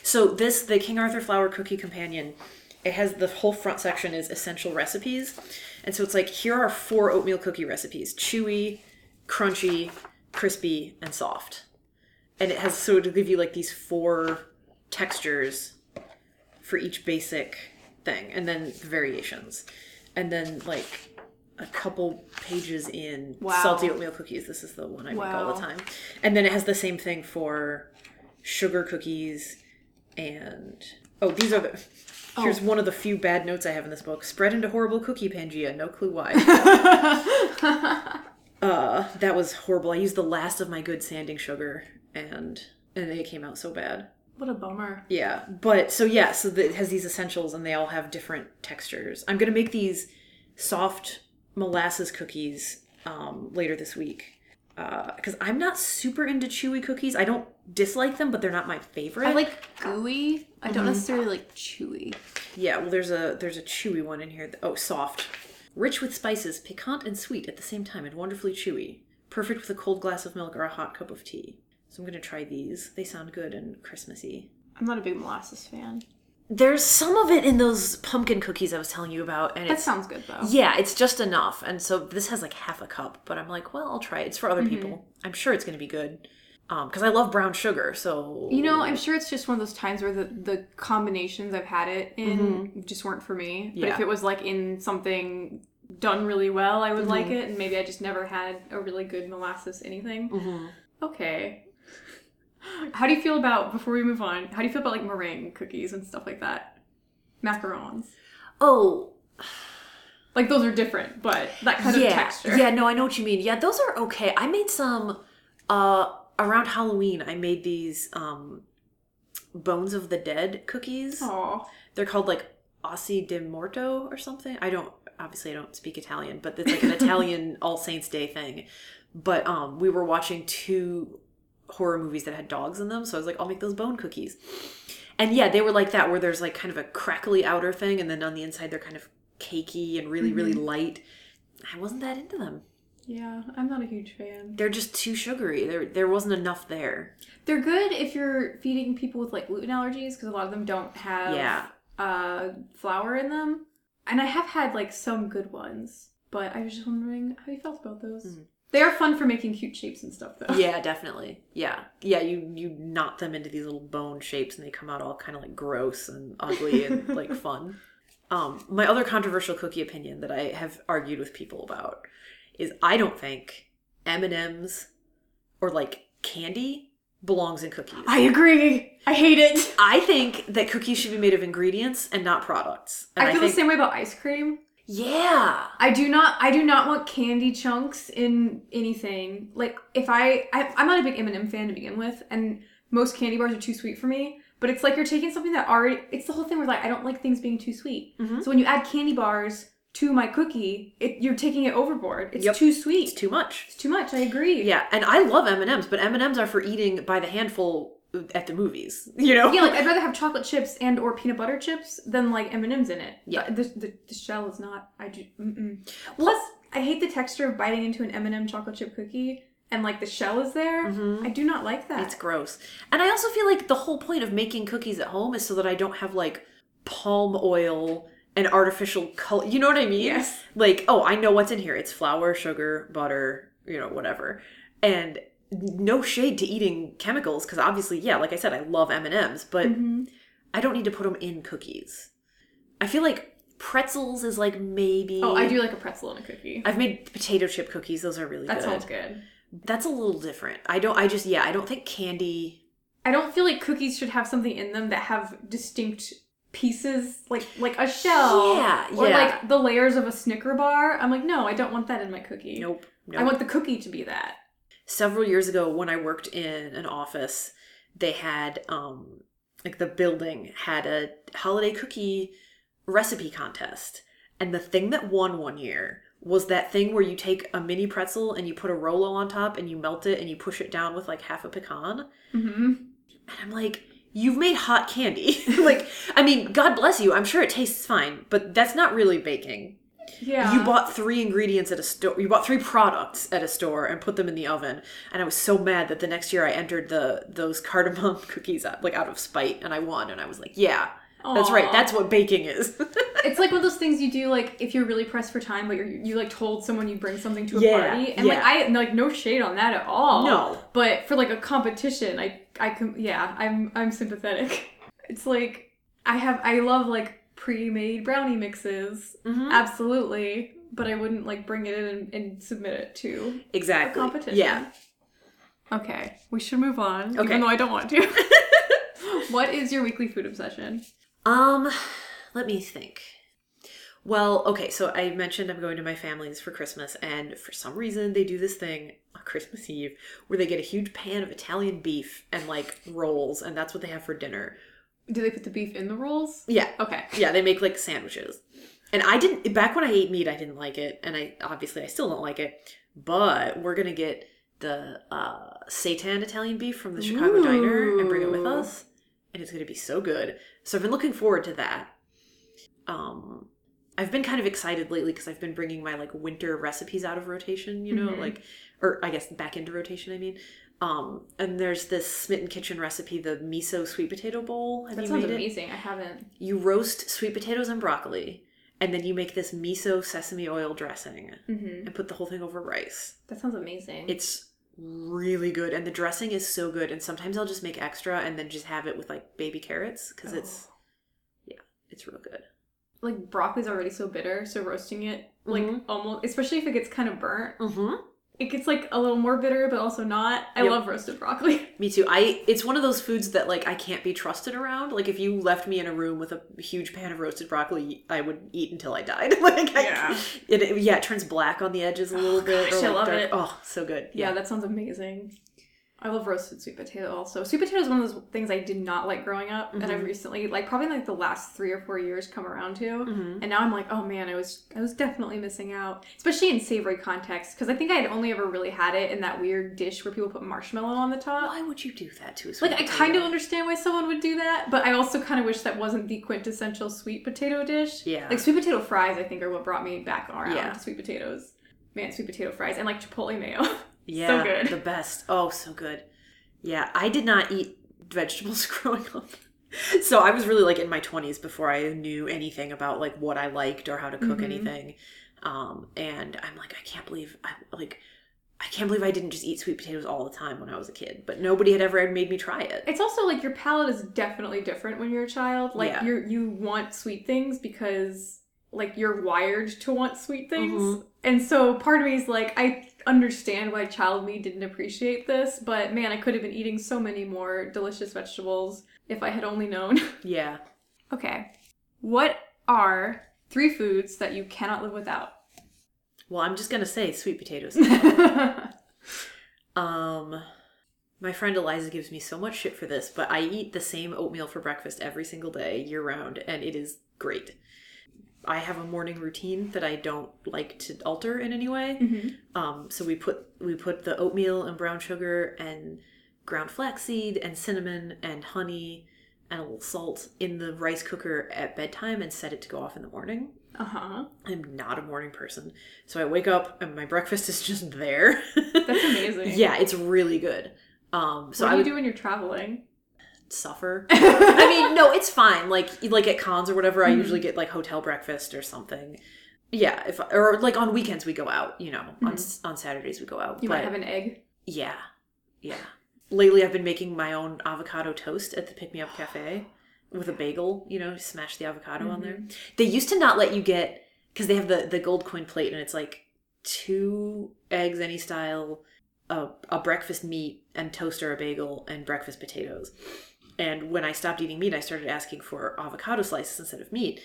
So this the King Arthur Flour Cookie Companion, it has the whole front section is essential recipes. And so it's like here are four oatmeal cookie recipes. Chewy, crunchy, crispy, and soft. And it has so to give you like these four textures for each basic thing and then the variations. And then like a couple pages in Wow. salty oatmeal cookies. This is the one I make all the time. And then it has the same thing for sugar cookies and oh these are the here's one of the few bad notes i have in this book spread into horrible cookie pangea no clue why uh that was horrible i used the last of my good sanding sugar and and it came out so bad What a bummer. yeah but so yeah so the, it has these essentials and they all have different textures i'm gonna make these soft molasses cookies um later this week because i'm not super into chewy cookies i don't dislike them but they're not my favorite I like gooey. I Mm-hmm. don't necessarily like chewy. Yeah, well, there's a there's a chewy one in here. Oh, soft, rich with spices, piquant and sweet at the same time, and wonderfully chewy. Perfect with a cold glass of milk or a hot cup of tea. So I'm gonna try these. They sound good and Christmassy. I'm not a big molasses fan. There's some of it in those pumpkin cookies I was telling you about, and That it's sounds good though. yeah, it's just enough. And so this has like half a cup, but I'm like, well, I'll try it. It's for other people. I'm sure it's gonna be good. Um, because I love brown sugar, so You know, I'm sure it's just one of those times where the, the combinations I've had it in just weren't for me. But Mm-hmm. If it was like in something done really well, I would like Mm-hmm. it. And maybe I just never had a really good molasses anything. Mm-hmm. Okay. How do you feel about, before we move on, how do you feel about like meringue cookies and stuff like that? Macarons. oh, Like those are different, but that kind of texture. Yeah, no, I know what you mean. Yeah, those are okay. I made some uh around Halloween. I made these um Bones of the Dead cookies. Aw. They're called like Ossi di Morto or something. I don't obviously I don't speak Italian, but it's like an Italian All Saints Day thing. But um we were watching two horror movies that had dogs in them, so I was like, I'll make those bone cookies. And yeah, they were like that where there's like kind of a crackly outer thing and then on the inside they're kind of cakey and really, really light. I wasn't that into them. Yeah, I'm not a huge fan. They're just too sugary. There there wasn't enough there. They're good if you're feeding people with like gluten allergies because a lot of them don't have Yeah. uh, flour in them. And I have had like some good ones, but I was just wondering how you felt about those. They are fun for making cute shapes and stuff, though. Yeah, definitely. Yeah. Yeah, you you knot them into these little bone shapes and they come out all kind of like gross and ugly and like fun. Um my other controversial cookie opinion that I have argued with people about is I don't think M&Ms or like candy belongs in cookies. I agree. I hate it. I think that cookies should be made of ingredients and not products. And I feel think, the same way about ice cream. Yeah. I do not. I do not want candy chunks in anything. Like if I, I I'm not a big M&M fan to begin with, and most candy bars are too sweet for me. But it's like you're taking something that already. It's the whole thing where like I don't like things being too sweet. Mhm. So when you add candy bars to my cookie, it, you're taking it overboard. It's Yep. too sweet. It's too much. It's too much. I agree. Yeah, and I love M&Ms, but M&Ms are for eating by the handful at the movies. You know? Yeah, like I'd rather have chocolate chips and or peanut butter chips than like M and M's in it. Yeah. the, the, the shell is not. I do. Mm-mm. Plus, I hate the texture of biting into an M and m chocolate chip cookie and like the shell is there. Mm-hmm. I do not like that. It's gross. And I also feel like the whole point of making cookies at home is so that I don't have like palm oil and artificial color. You know what I mean? Yes. Like, oh, I know what's in here. It's flour, sugar, butter, you know, whatever. And no shade to eating chemicals because obviously, yeah, like I said, I love M&Ms, but Mhm. I don't need to put them in cookies. I feel like pretzels is like maybe Oh, I do like a pretzel in a cookie. I've made potato chip cookies. Those are really that good. sounds good. That's a little different. I don't. I just yeah. I don't think candy. I don't feel like cookies should have something in them that have distinct pieces, like like a shell, Yeah, or yeah. like the layers of a Snicker bar. I'm like, no, I don't want that in my cookie. Nope. nope. I want the cookie to be that. Several years ago, when I worked in an office, they had um like the building had a holiday cookie recipe contest, and the thing that won one year was that thing where you take a mini pretzel and you put a Rolo on top and you melt it and you push it down with like half a pecan. Mm-hmm. And I'm like, you've made hot candy. like, I mean, God bless you. I'm sure it tastes fine, but that's not really baking. Yeah. You bought three ingredients at a store. You bought three products at a store and put them in the oven. And I was so mad that the next year I entered the those cardamom cookies up, like out of spite, and I won. And I was like, yeah, that's right. That's what baking is. It's like one of those things you do, like if you're really pressed for time, but you're, you like told someone you bring something to a Yeah, party, and like yeah. I like no shade on that at all. No. but for like a competition, I I can yeah, I'm I'm sympathetic. It's like I have I love like pre-made brownie mixes, Mhm. absolutely, but I wouldn't like bring it in and, and submit it to exactly. a competition. Yeah. Okay, we should move on, Okay. even though I don't want to. what is your weekly food obsession? Um, let me think. Well, okay, so I mentioned I'm going to my family's for Christmas, and for some reason they do this thing on Christmas Eve where they get a huge pan of Italian beef and like rolls, and that's what they have for dinner. Do they put the beef in the rolls? Yeah, Okay. yeah, they make like sandwiches. And I didn't back when I ate meat, I didn't like it, and I obviously I still don't like it. But we're gonna get the uh, seitan Italian beef from the Chicago Diner and bring it with us, and it's gonna be so good. So I've been looking forward to that. Um, I've been kind of excited lately because I've been bringing my like winter recipes out of rotation, you know, Mhm. like or I guess back into rotation. I mean. Um, and there's this Smitten Kitchen recipe, the miso sweet potato bowl. Have That you sounds made it? amazing. I haven't. you roast sweet potatoes and broccoli, and then you make this miso sesame oil dressing hmm and put the whole thing over rice. That sounds amazing. It's really good, and the dressing is so good. And sometimes I'll just make extra and then just have it with like baby carrots because it's yeah, it's real good. like broccoli's already so bitter, so roasting it like Mhm. almost, especially if it gets kind of burnt, Mm-hmm. It gets like a little more bitter, but also not. I Yep. love roasted broccoli. Me too. I it's one of those foods that like I can't be trusted around. Like if you left me in a room with a huge pan of roasted broccoli, I would eat until I died. like I, Yeah. it, it- yeah, it turns black on the edges a little Oh, bit. gosh, or, I like, love dark- it. Oh, so good. Yeah, that sounds amazing. I love roasted sweet potato also. Sweet potato is one of those things I did not like growing up, and I've recently, like probably like the last three or four years, come around to. Mhm. And now I'm like, oh man, I was I was definitely missing out, especially in savory context, because I think I had only ever really had it in that weird dish where people put marshmallow on the top. Why would you do that to a sweet Like I kind of understand why someone would do that, but I also kind of wish that wasn't the quintessential sweet potato dish. Yeah. Like sweet potato fries, I think are what brought me back around Yeah. to sweet potatoes. Man, sweet potato fries and like chipotle mayo. Yeah, good. The best. Oh, so good. Yeah, I did not eat vegetables growing up. So I was really like in my 20s before I knew anything about like what I liked or how to cook Mhm. anything. Um and I'm like I can't believe I like I can't believe I didn't just eat sweet potatoes all the time when I was a kid, but nobody had ever made me try it. It's also like your palate is definitely different when you're a child. Like Yeah. you're you want sweet things because like you're wired to want sweet things. Mhm. And so part of me is like I understand why child me didn't appreciate this, but man, I could have been eating so many more delicious vegetables if I had only known. Yeah. okay. What are three foods that you cannot live without? Well, I'm just going to say sweet potatoes. Um, my friend Eliza gives me so much shit for this, but I eat the same oatmeal for breakfast every single day, year round, and it is great. I have a morning routine that I don't like to alter in any way. Mhm. Um, so we put we put the oatmeal and brown sugar and ground flaxseed and cinnamon and honey and a little salt in the rice cooker at bedtime and set it to go off in the morning. Uh-huh. I'm not a morning person. So I wake up and my breakfast is just there. That's amazing. yeah, it's really good. Um so what I do would you do when you're traveling? Suffer. I mean, no, it's fine. Like like at cons or whatever, I Mhm. usually get like hotel breakfast or something. Yeah, if or like on weekends we go out, you know. On s on Saturdays we go out. Mm-hmm. you but might have an egg. yeah. Yeah. Lately I've been making my own avocado toast at the Pick Me Up Cafe with a bagel, you know, smash the avocado on there. They used to not let you get because they have the the gold coin plate and it's like two eggs any style, a, a breakfast meat and toast or a bagel and breakfast potatoes. And when I stopped eating meat, I started asking for avocado slices instead of meat.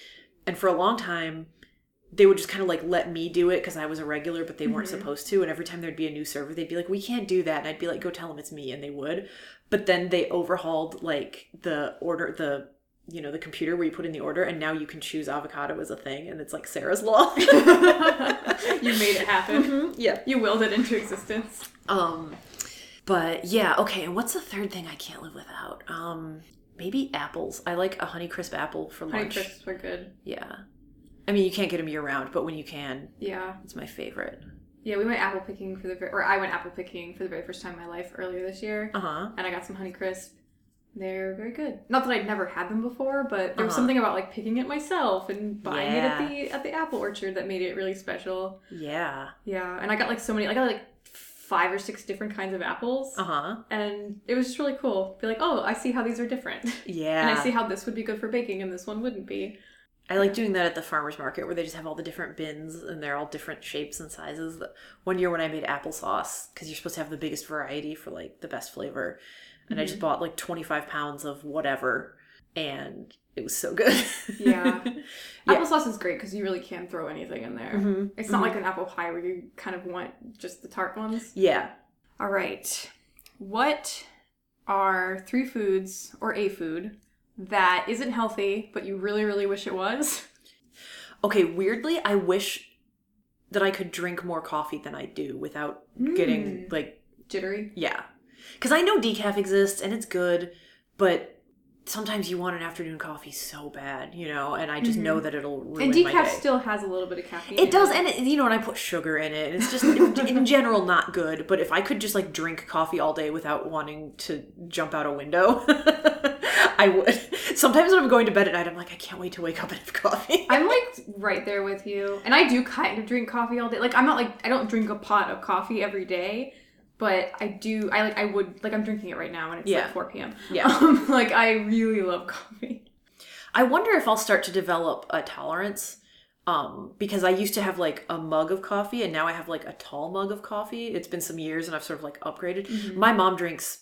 And for a long time, they would just kind of like let me do it because I was a regular, but they weren't Mhm. supposed to. And every time there'd be a new server, they'd be like, "We can't do that," and I'd be like, "Go tell them it's me," and they would. But then they overhauled like the order, the you know the computer where you put in the order, and now you can choose avocado as a thing, and it's like Sara's law. you made it happen. Mhm, Yeah. You willed it into existence. Um, but yeah, okay. And what's the third thing I can't live without? Um, maybe apples. I like a Honeycrisp apple for Honey lunch. crisps are good. Yeah. I mean, you can't get them year round, but when you can, Yeah. it's my favorite. Yeah, we went apple picking for the ver- or I went apple picking for the very first time in my life earlier this year, Uh huh. and I got some Honey Crisp. They're very good. Not that I'd never had them before, but there was Uh-huh. something about like picking it myself and buying it at Yeah. the at the apple orchard that made it really special. Yeah. Yeah, and I got like so many. I got like five or six different kinds of apples, Uh huh. and it was just really cool. Be like, oh, I see how these are different, Yeah. and I see how this would be good for baking and this one wouldn't be. I like doing that at the farmers market where they just have all the different bins and they're all different shapes and sizes. One year when I made applesauce, because you're supposed to have the biggest variety for like the best flavor, and I just bought like 25 pounds of whatever, and it was so good. Yeah. Yeah. Applesauce is great because you really can throw anything in there. Mhm, It's not like an apple pie where you kind of want just the tart ones. yeah. All right. What are three foods or a food that isn't healthy but you really, really wish it was? Okay, weirdly, I wish that I could drink more coffee than I do without getting like Jittery. yeah. Cuz I know decaf exists and it's good, but sometimes you want an afternoon coffee so bad, you know, and I just know that it'll ruin Mm-hmm. And decaf still has a little bit of caffeine. It does, and it, you know, and I put sugar in it. And it's just in, in general not good. But if I could just like drink coffee all day without wanting to jump out a window, I would. Sometimes when I'm going to bed at night, I'm like, I can't wait to wake up and have coffee. I'm like right there with you. And I do kind of drink coffee all day. Like I'm not like I don't drink a pot of coffee every day, but I do I like I would like I'm drinking it right now and it's Yeah. like 4 p.m. Yeah. Um, like I really love coffee. I wonder if I'll start to develop a tolerance. Um, because I used to have like a mug of coffee and now I have like a tall mug of coffee. It's been some years and I've sort of like upgraded. My mom drinks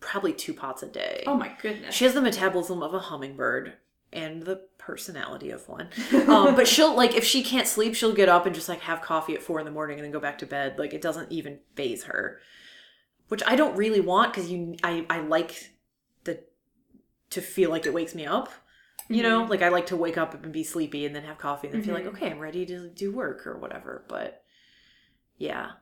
probably two pots a day. Oh my goodness. She has the metabolism of a hummingbird and the personality of one. Um, but she'll like if she can't sleep, she'll get up and just like have coffee at four in the morning and then go back to bed. Like it doesn't even phase her, which I don't really want because you I I like the to feel like it wakes me up. You know, like I like to wake up and be sleepy and then have coffee and then feel like okay, I'm ready to do work or whatever. But yeah,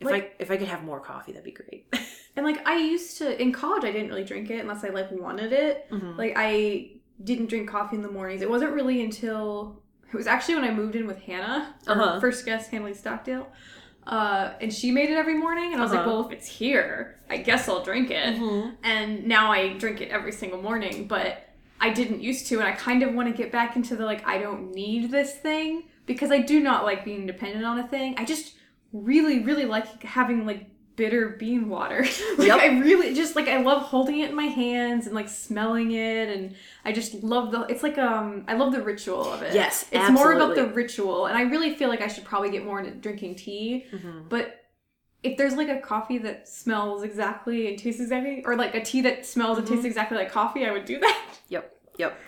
if I if I could have more coffee, that'd be great. And like I used to in college I didn't really drink it unless I like wanted it. Mhm. Like I didn't drink coffee in the mornings. It wasn't really until it was actually when I moved in with Hannah, our Uh-huh. first guest, Hanley Stockdale. Uh, and she made it every morning, and I was like, Uh-huh. "Well, if it's here, I guess I'll drink it." Mhm. And now I drink it every single morning, but I didn't used to, and I kind of want to get back into the like, I don't need this thing because I do not like being dependent on a thing. I just really, really like having like bitter bean water. like Yep. I really just like I love holding it in my hands and like smelling it and I just love the it's like um I love the ritual of it. Yes, It's more about the ritual and I really feel like I should probably get more into drinking tea. Mhm. But if there's like a coffee that smells exactly and tastes exactly or like a tea that smells and Mm-hmm. tastes exactly like coffee, I would do that. Yep. Yep.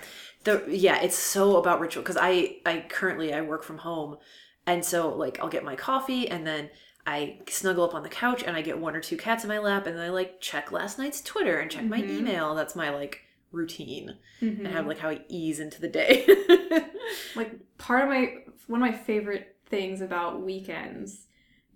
The yeah, it's so about ritual because I I currently I work from home, and so like I'll get my coffee and then I snuggle up on the couch and I get one or two cats in my lap and then I like check last night's Twitter and check my Mhm. email. That's my like routine Mm-hmm. and have like how I ease into the day. like part of my one of my favorite things about weekends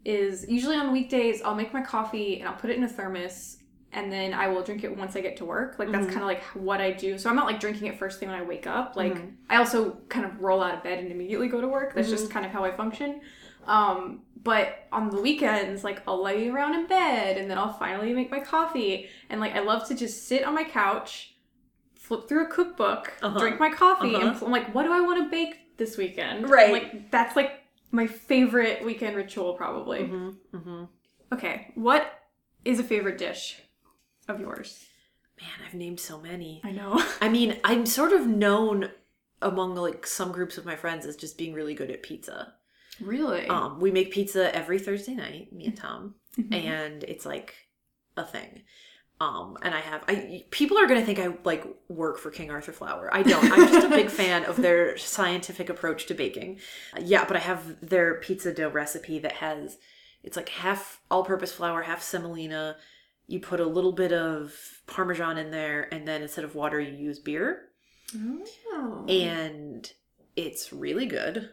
is usually on weekdays I'll make my coffee and I'll put it in a thermos and then I will drink it once I get to work. Like that's Mhm. kind of like what I do. So I'm not like drinking it first thing when I wake up. Like Mhm. I also kind of roll out of bed and immediately go to work. That's just kind of how I function. Um, but on the weekends, like I'll lay around in bed and then I'll finally make my coffee. And like I love to just sit on my couch, flip through a cookbook, Uh-huh. drink my coffee, Uh-huh. and I'm like, what do I want to bake this weekend? Right. Like that's like my favorite weekend ritual, probably. hmm hmm Okay, what is a favorite dish of yours? Man, I've named so many. I know. I mean, I'm sort of known among like some groups of my friends as just being really good at pizza. Really? Um, we make pizza every Thursday night, me and Tom, Mhm. and it's like a thing. Um, and I have I people are gonna think I like work for King Arthur Flour. I don't. I'm just a big fan of their scientific approach to baking. Uh, yeah, but I have their pizza dough recipe that has it's like half all-purpose flour, half semolina. You put a little bit of parmesan in there, and then instead of water, you use beer Oh. and it's really good.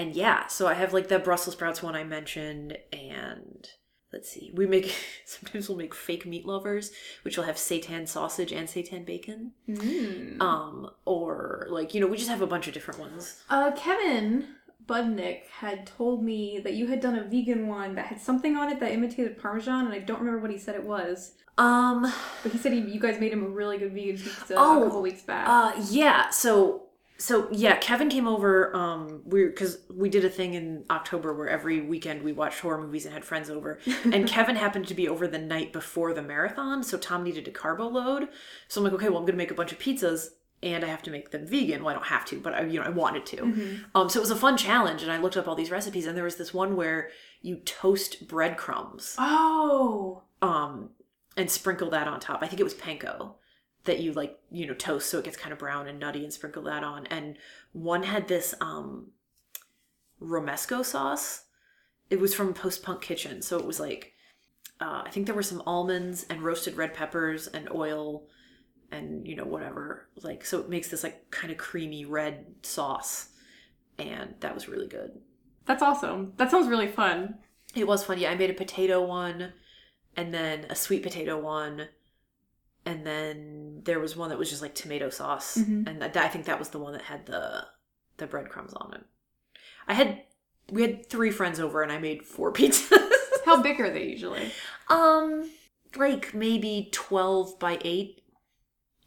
And yeah, so I have like the Brussels sprouts one I mentioned, and let's see. We make sometimes we'll make fake meat lovers, which will have seitan sausage and seitan bacon. Mm. Um, or like you know, we just have a bunch of different ones. Uh, Kevin Budnick had told me that you had done a vegan one that had something on it that imitated Parmesan, and I don't remember what he said it was. Um, But he said he, you guys made him a really good vegan pizza Oh, a couple weeks back. uh, yeah. So so yeah, Kevin came over. Um, we because we did a thing in October where every weekend we watched horror movies and had friends over, and Kevin happened to be over the night before the marathon, so Tom needed a carbo load. So I'm like, okay, well, I'm gonna make a bunch of pizzas. And I have to make them vegan. Well, I don't have to, but I, you know, I wanted to. Um, so it was a fun challenge, and I looked up all these recipes, and there was this one where you toast breadcrumbs, oh, um, and sprinkle that on top. I think it was panko that you like, you know, toast so it gets kind of brown and nutty, and sprinkle that on. And one had this um, romesco sauce. It was from Post Punk Kitchen, so it was like, uh, I think there were some almonds and roasted red peppers and oil and you know whatever like so it makes this like kind of creamy red sauce and that was really good that's awesome. That sounds really fun. it was fun yeah i made a potato one and then a sweet potato one and then there was one that was just like tomato sauce Mhm. and that, i think that was the one that had the the breadcrumbs on it i had we had three friends over and i made four pizzas How big are they usually? um like maybe 12 by 8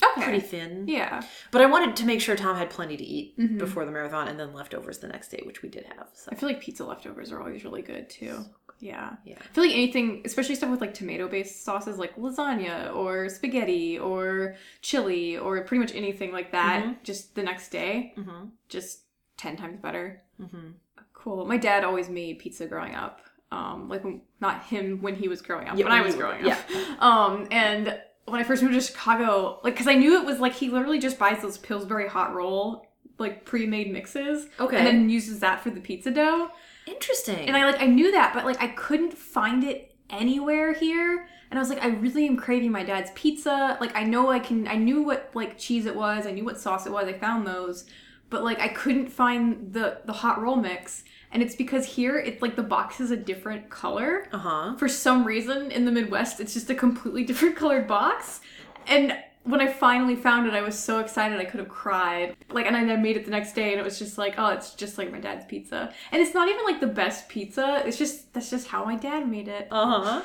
Okay. pretty thin Yeah. But I wanted to make sure Tom had plenty to eat Mhm. before the marathon and then leftovers the next day, which we did have. So I feel like pizza leftovers are always really good too. Yeah. yeah. I feel like anything, especially stuff with like tomato based sauces like lasagna or spaghetti or chili or pretty much anything like that, Mhm. just the next day, Mm-hmm. just 10 times better. Mm-hmm. Cool. My dad always made pizza growing up. Um, like when, not him when he was growing up, Yeah, when I was you were- growing up. Um, and when I first moved to Chicago, like, cause I knew it was like he literally just buys those Pillsbury hot roll like pre-made mixes, Okay. and then uses that for the pizza dough. Interesting. And I like I knew that, but like I couldn't find it anywhere here. And I was like, I really am craving my dad's pizza. Like I know I can I knew what like cheese it was, I knew what sauce it was, I found those. But like I couldn't find the the hot roll mix. And it's because here it's like the box is a different color. uh huh. For some reason in the Midwest it's just a completely different colored box. And when I finally found it, I was so excited I could have cried. Like, and I then made it the next day, and it was just like, oh, it's just like my dad's pizza. And it's not even like the best pizza. It's just that's just how my dad made it. Uh huh.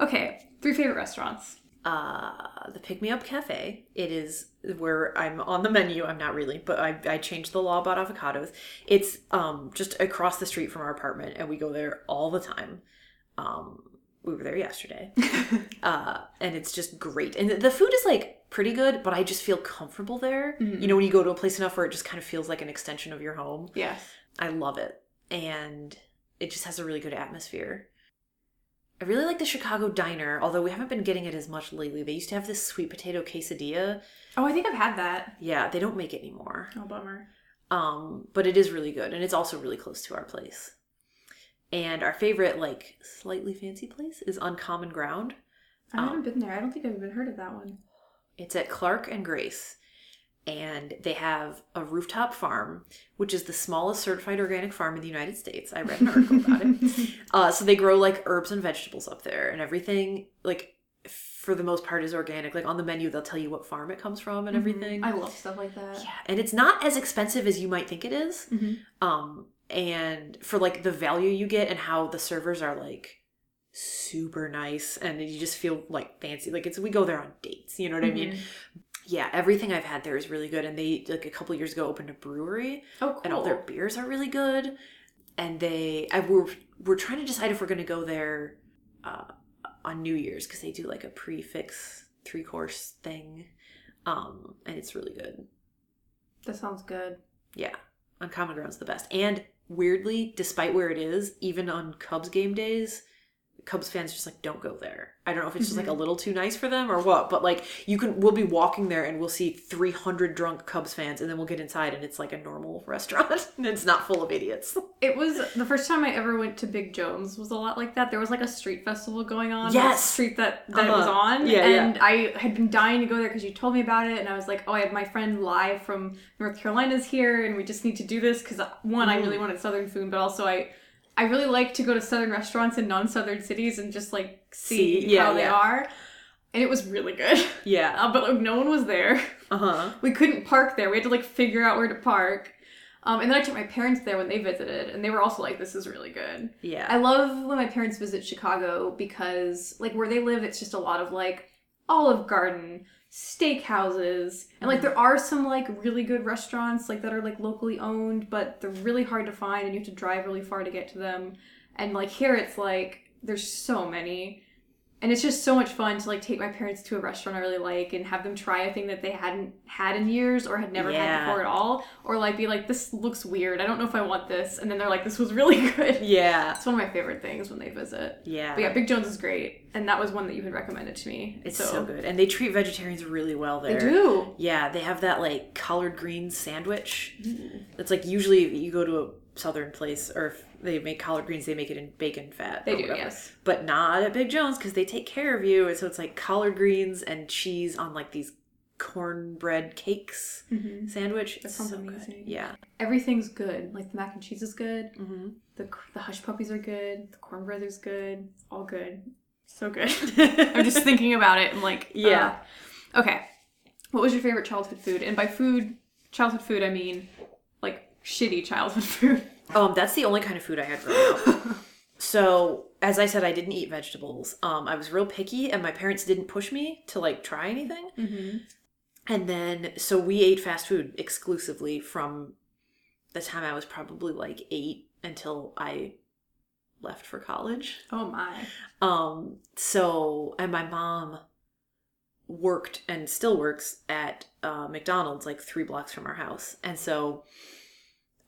Okay, three favorite restaurants. Uh, the Pick Me Up Cafe. It is where I'm on the menu. I'm not really, but I, I changed the law about avocados. It's um just across the street from our apartment, and we go there all the time. Um, we were there yesterday, uh, and it's just great. And the- food is like pretty good, but I just feel comfortable there. You know, when you go to a place enough where it just kind of feels like an extension of your home. Yes. I love it. And it just has a really good atmosphere. I really like the Chicago Diner, although we haven't been getting it as much lately. They used to have this sweet potato quesadilla. Oh, I think I've had that. Yeah, they don't make it anymore. Oh, bummer. Um, but it is really good and it's also really close to our place. And our favorite like slightly fancy place is Uncommon Ground. I Um, haven't been there. I don't think I've even heard of that one. It's at Clark and Grace. And they have a rooftop farm, which is the smallest certified organic farm in the United States. I read an article about it. Uh, so they grow like herbs and vegetables up there, and everything, like, for the most part, is organic. Like on the menu, they'll tell you what farm it comes from and everything. I love stuff like that. Yeah, and it's not as expensive as you might think it is. Mhm. Um, and for like the value you get and how the servers are like super nice and you just feel like fancy. Like it's we go there on dates, you know what I mean? Yeah, everything I've had there is really good. And they like a couple years ago opened a brewery Oh, cool. and all their beers are really good. And they, I we're we're trying to decide if we're gonna go there uh, on New Year's because they do like a prefix three course thing, um, and it's really good. that sounds good. Yeah, on Uncommon Ground's the best. And weirdly, despite where it is, even on Cubs game days, Cubs fans just like don't go there. I don't know if it's just like a little too nice for them or what, but like you can we'll be walking there and we'll see 300 drunk Cubs fans and then we'll get inside and it's like a normal restaurant and it's not full of idiots. It was the first time I ever went to Big Jones was a lot like that. There was like a street festival going on. Yes! street that that it was Uh-huh. on. Yeah, yeah. and I had been dying to go there because you told me about it, and I was like, oh, I have my friend live from North Carolina's here, and we just need to do this because one, I Mm. really wanted Southern food, but also I I really like to go to southern restaurants in non-southern cities and just like see, See, yeah, how they are. And it was really good. Yeah. Uh, but like, no one was there. Uh huh. We couldn't park there. We had to like figure out where to park. Um, and then I took my parents there when they visited, and they were also like, "This is really good." Yeah. I love when my parents visit Chicago because, like, where they live, it's just a lot of like Olive Garden, steakhouses, and like mm. there are some like really good restaurants like that are like locally owned, but they're really hard to find, and you have to drive really far to get to them. And like here, it's like there's so many. And it's just so much fun to like take my parents to a restaurant I really like and have them try a thing that they hadn't had in years or had never had before at all. Or like be like, this looks weird. I don't know if I want this. And then they're like, this was really good. yeah. It's one of my favorite things when they visit. Yeah. But yeah, Big Jones is great, and that was one that you had recommended to me. It's so, good. And they treat vegetarians really well there. They do. Yeah, they have that like collard green sandwich. Mm-hmm. It's like usually you go to a southern place or if they make collard greens, they make it in bacon fat. They do, whatever. yes. But not at Big Jones because they take care of you. And so it's like collard greens and cheese on like these cornbread cakes Mm-hmm. sandwich. That sounds so good. amazing. Yeah. Everything's good. Like the mac and cheese is good. hmm The the hush puppies are good. The cornbread is good. All good. So good. I'm just thinking about it and like Yeah. uh, okay. What was your favorite childhood food? And by food, childhood food, I mean like shitty childhood food. Um, that's the only kind of food I had growing up. so, as I said, I didn't eat vegetables. Um, I was real picky, and my parents didn't push me to like try anything. Mm-hmm. And then, so we ate fast food exclusively from the time I was probably like eight until I left for college. Oh my. Um, so, and my mom worked and still works at uh, McDonald's like three blocks from our house. And so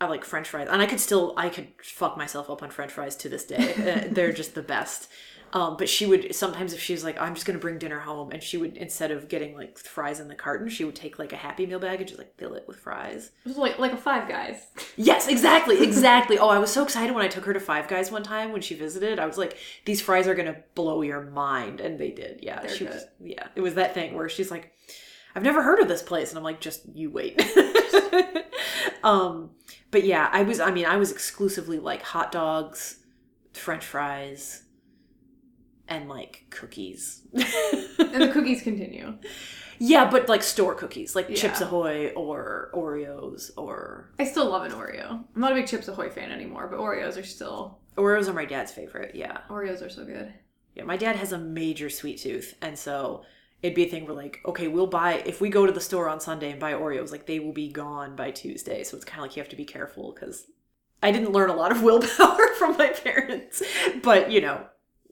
I like French fries. And I could still, I could fuck myself up on French fries to this day. Uh, They're just the best. Um, but she would sometimes if she was like, I'm just gonna bring dinner home, and she would instead of getting like fries in the carton, she would take like a Happy Meal bag and just like fill it with fries. It was like like a Five Guys. Yes, exactly, exactly. oh, I was so excited when I took her to Five Guys one time when she visited. I was like, these fries are gonna blow your mind, and they did. Yeah, They're she good. was. Yeah, it was that thing where she's like, I've never heard of this place, and I'm like, just you wait. um, but yeah, I was. I mean, I was exclusively like hot dogs, French fries, and like cookies. And the cookies continue. yeah, but like store cookies, like Yeah. Chips Ahoy or Oreos or I still love an Oreo. I'm not a big Chips Ahoy fan anymore, but Oreos are still Oreos are my dad's favorite. Yeah. Oreos are so good. Yeah, my dad has a major sweet tooth, and so it'd be a thing where like, okay, we'll buy if we go to the store on Sunday and buy Oreos, like they will be gone by Tuesday. So it's kind of like you have to be careful because I didn't learn a lot of willpower from my parents, but you know,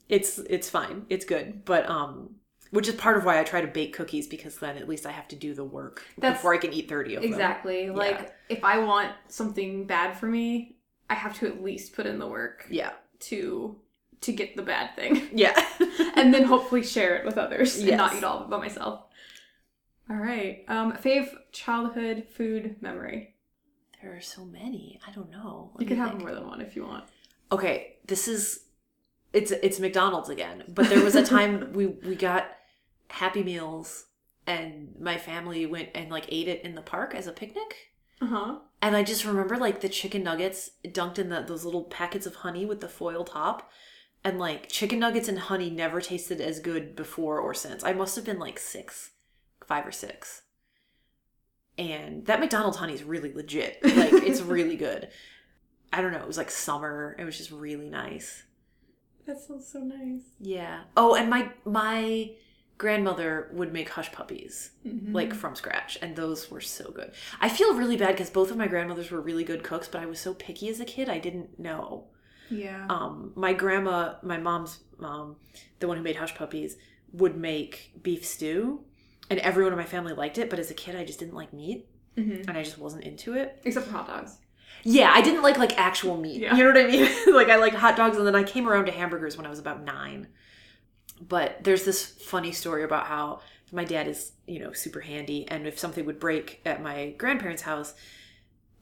it's it's fine, it's good, but um. Which is part of why I try to bake cookies because then at least I have to do the work That's- before I can eat thirty of them. Exactly. Like if I want something bad for me, I have to at least put in the work Yeah, to to get the bad thing. yeah. and then hopefully share it with others and not Yes. eat all of it by myself. All right. Um fave childhood food memory. there are so many. I don't know. Let You can have think. more than one if you want. okay this is it's it's mcdonald's again but there was a time we we got happy meals and my family went and like ate it in the park as a picnic Uh-huh. and i just remember like the chicken nuggets dunked in the, those little packets of honey with the foil top and like chicken nuggets and honey never tasted as good before or since i must have been like six five or six and that mcdonald's honey is really legit like it's really good i don't know it was like summer it was just really nice That sounds so nice. yeah. Oh, and my my grandmother would make hush puppies Mm-hmm. like from scratch, and those were so good. I feel really bad because both of my grandmothers were really good cooks, but I was so picky as a kid, I didn't know. Yeah. Um, my grandma, my mom's mom, the one who made hush puppies, would make beef stew, and everyone in my family liked it. But as a kid, I just didn't like meat, hmm and I just wasn't into it. Except for hot dogs. Yeah, I didn't like like actual meat. Yeah. You know what I mean? like I liked hot dogs and then I came around to hamburgers when I was about 9. But there's this funny story about how my dad is, you know, super handy and if something would break at my grandparents' house,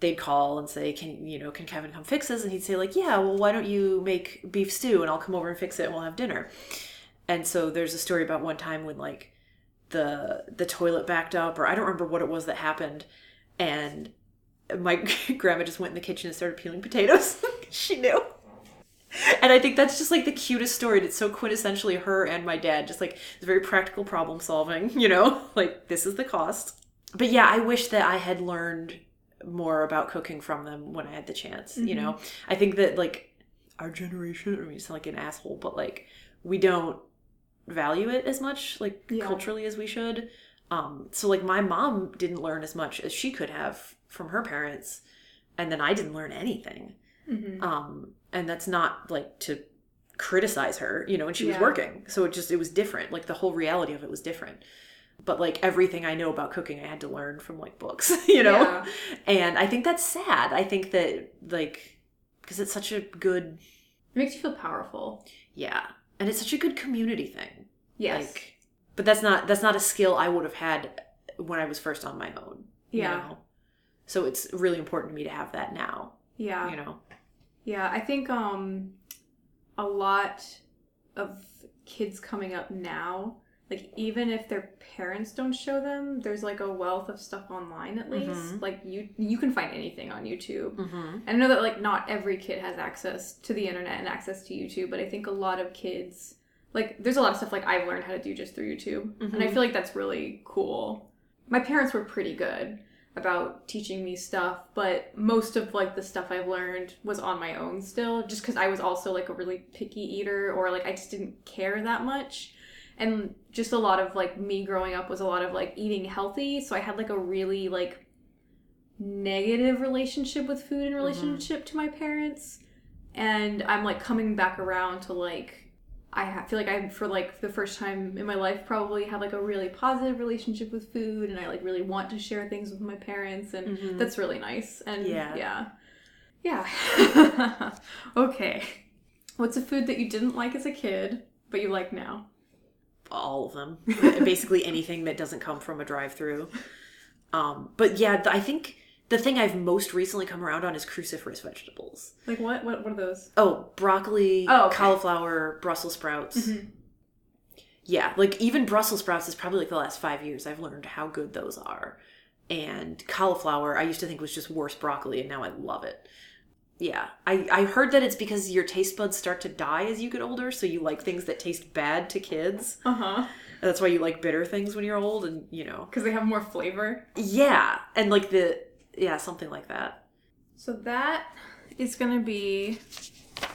they'd call and say, "Can, you know, can Kevin come fix this?" and he'd say like, "Yeah, well, why don't you make beef stew and I'll come over and fix it and we'll have dinner." And so there's a story about one time when like the the toilet backed up or I don't remember what it was that happened and my grandma just went in the kitchen and started peeling potatoes. she knew. and I think that's just like the cutest story. It's so quintessentially her and my dad, just like it's very practical problem solving, you know? Like this is the cost. But yeah, I wish that I had learned more about cooking from them when I had the chance, you know? I think that like our generation, I mean, it's like an asshole, but like we don't value it as much, like Yeah. culturally as we should. Um, so like my mom didn't learn as much as she could have from her parents, and then I didn't learn anything. Mhm. Um, and that's not like to criticize her, you know, when she was working. So it just it was different. Like the whole reality of it was different. But like everything I know about cooking, I had to learn from like books, you know. Yeah. And I think that's sad. I think that like because it's such a good It makes you feel powerful. yeah, and it's such a good community thing. Yes. Like, but that's not that's not a skill I would have had when I was first on my own. you Yeah. know? So it's really important to me to have that now. yeah. You know. Yeah, I think um a lot of kids coming up now, like even if their parents don't show them, there's like a wealth of stuff online at least. Mhm. Like you you can find anything on YouTube. Mm-hmm. And I know that like not every kid has access to the internet and access to YouTube, but I think a lot of kids like there's a lot of stuff like I've learned how to do just through YouTube. And I Mhm. feel like that's really cool. My parents were pretty good about teaching me stuff, but most of like the stuff I've learned was on my own still just cuz I was also like a really picky eater or like I just didn't care that much. And just a lot of like me growing up was a lot of like eating healthy, so I had like a really like negative relationship with food in relationship to my parents and i'm like coming back around to like i feel like i for like the first time in my life probably have like a really positive relationship with food and i like really want to share things with my parents and Mhm. that's really nice and Yeah. yeah. Yeah. Okay. What's a food that you didn't like as a kid but you like now all of them. Basically anything that doesn't come from a drive-through. Um but yeah i think the thing i've most recently come around on is cruciferous vegetables. Like what what, what are those? Oh broccoli Oh, okay. cauliflower brussels sprouts. Mhm. yeah like even brussels sprouts is probably like the last five years i've learned how good those are. And cauliflower i used to think was just worse broccoli and now i love it yeah i i heard that it's because your taste buds start to die as you get older so you like things that taste bad to kids uh-huh that's why you like bitter things when you're old and you know because they have more flavor yeah and like the yeah something like that So that is to be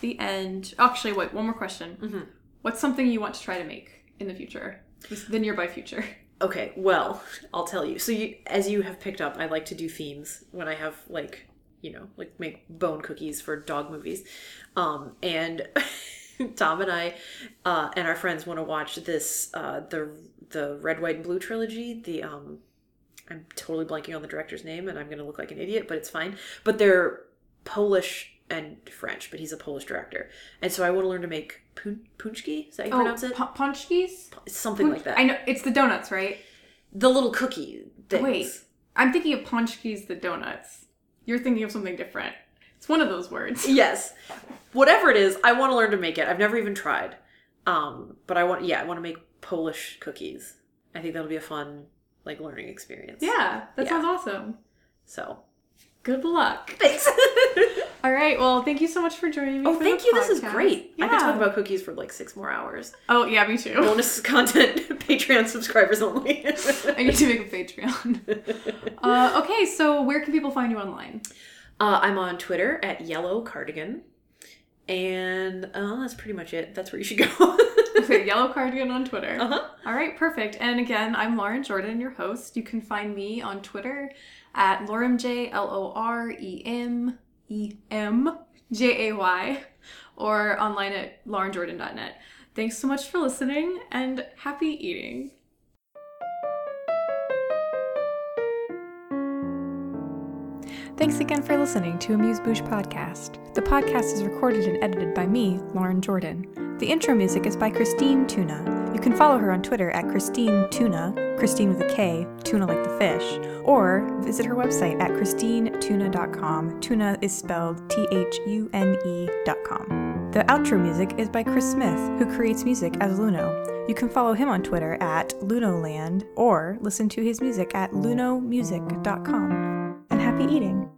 the end. Actually, wait, one more question. Mhm. What's something you want to try to make in the future? The nearby future. okay well i'll tell you so you as you have picked up i like to do themes when i have like you know like make bone cookies for dog movies um and tom and i uh and our friends want to watch this uh the the red white and blue trilogy the um i'm totally blanking on the director's name and i'm gonna look like an idiot but it's fine but they're polish and french but he's a polish director and so i want to learn to make pun- punchki is that how you pronounce it pu- punchkis? something like that I know it's the donuts, right? the little cookie things. Wait, I'm thinking of punchkis, the donuts. You're thinking of something different. It's one of those words. Yes. Whatever it is, I want to learn to make it. I've never even tried. Um, but I want yeah, I want to make Polish cookies. I think that'll be a fun like learning experience. Yeah, that Yeah. sounds awesome. So Good luck. thanks. All right. Well, thank you so much for joining me. oh, for thank you. This is podcast. great. I could talk about cookies for like six more hours. Oh yeah, me too. Bonus content, Patreon subscribers only. I need to make a Patreon. uh, okay, so where can people find you online? uh, I'm on Twitter at Yellow Cardigan, and uh, that's pretty much it. That's where you should go. Okay, Yellow Cardigan on Twitter. uh huh. All right, perfect. And again, I'm Lauren Jordan, your host. You can find me on Twitter at LoremJ, L O R E M E M J A Y, or online at laurenjordan.net. Thanks so much for listening and happy eating. Thanks again for listening to Amuse Bouche Podcast. The podcast is recorded and edited by me, Lauren Jordan. The intro music is by Kristine Thune. You can follow her on Twitter at Kristine Thune, Christine with a K, tuna like the fish, or visit her website at kristinethune.com. Tuna is spelled T H U N E.com. The outro music is by Chris Smith, who creates music as Luno. You can follow him on Twitter at Lunoland or listen to his music at lunomusic.com. And happy eating!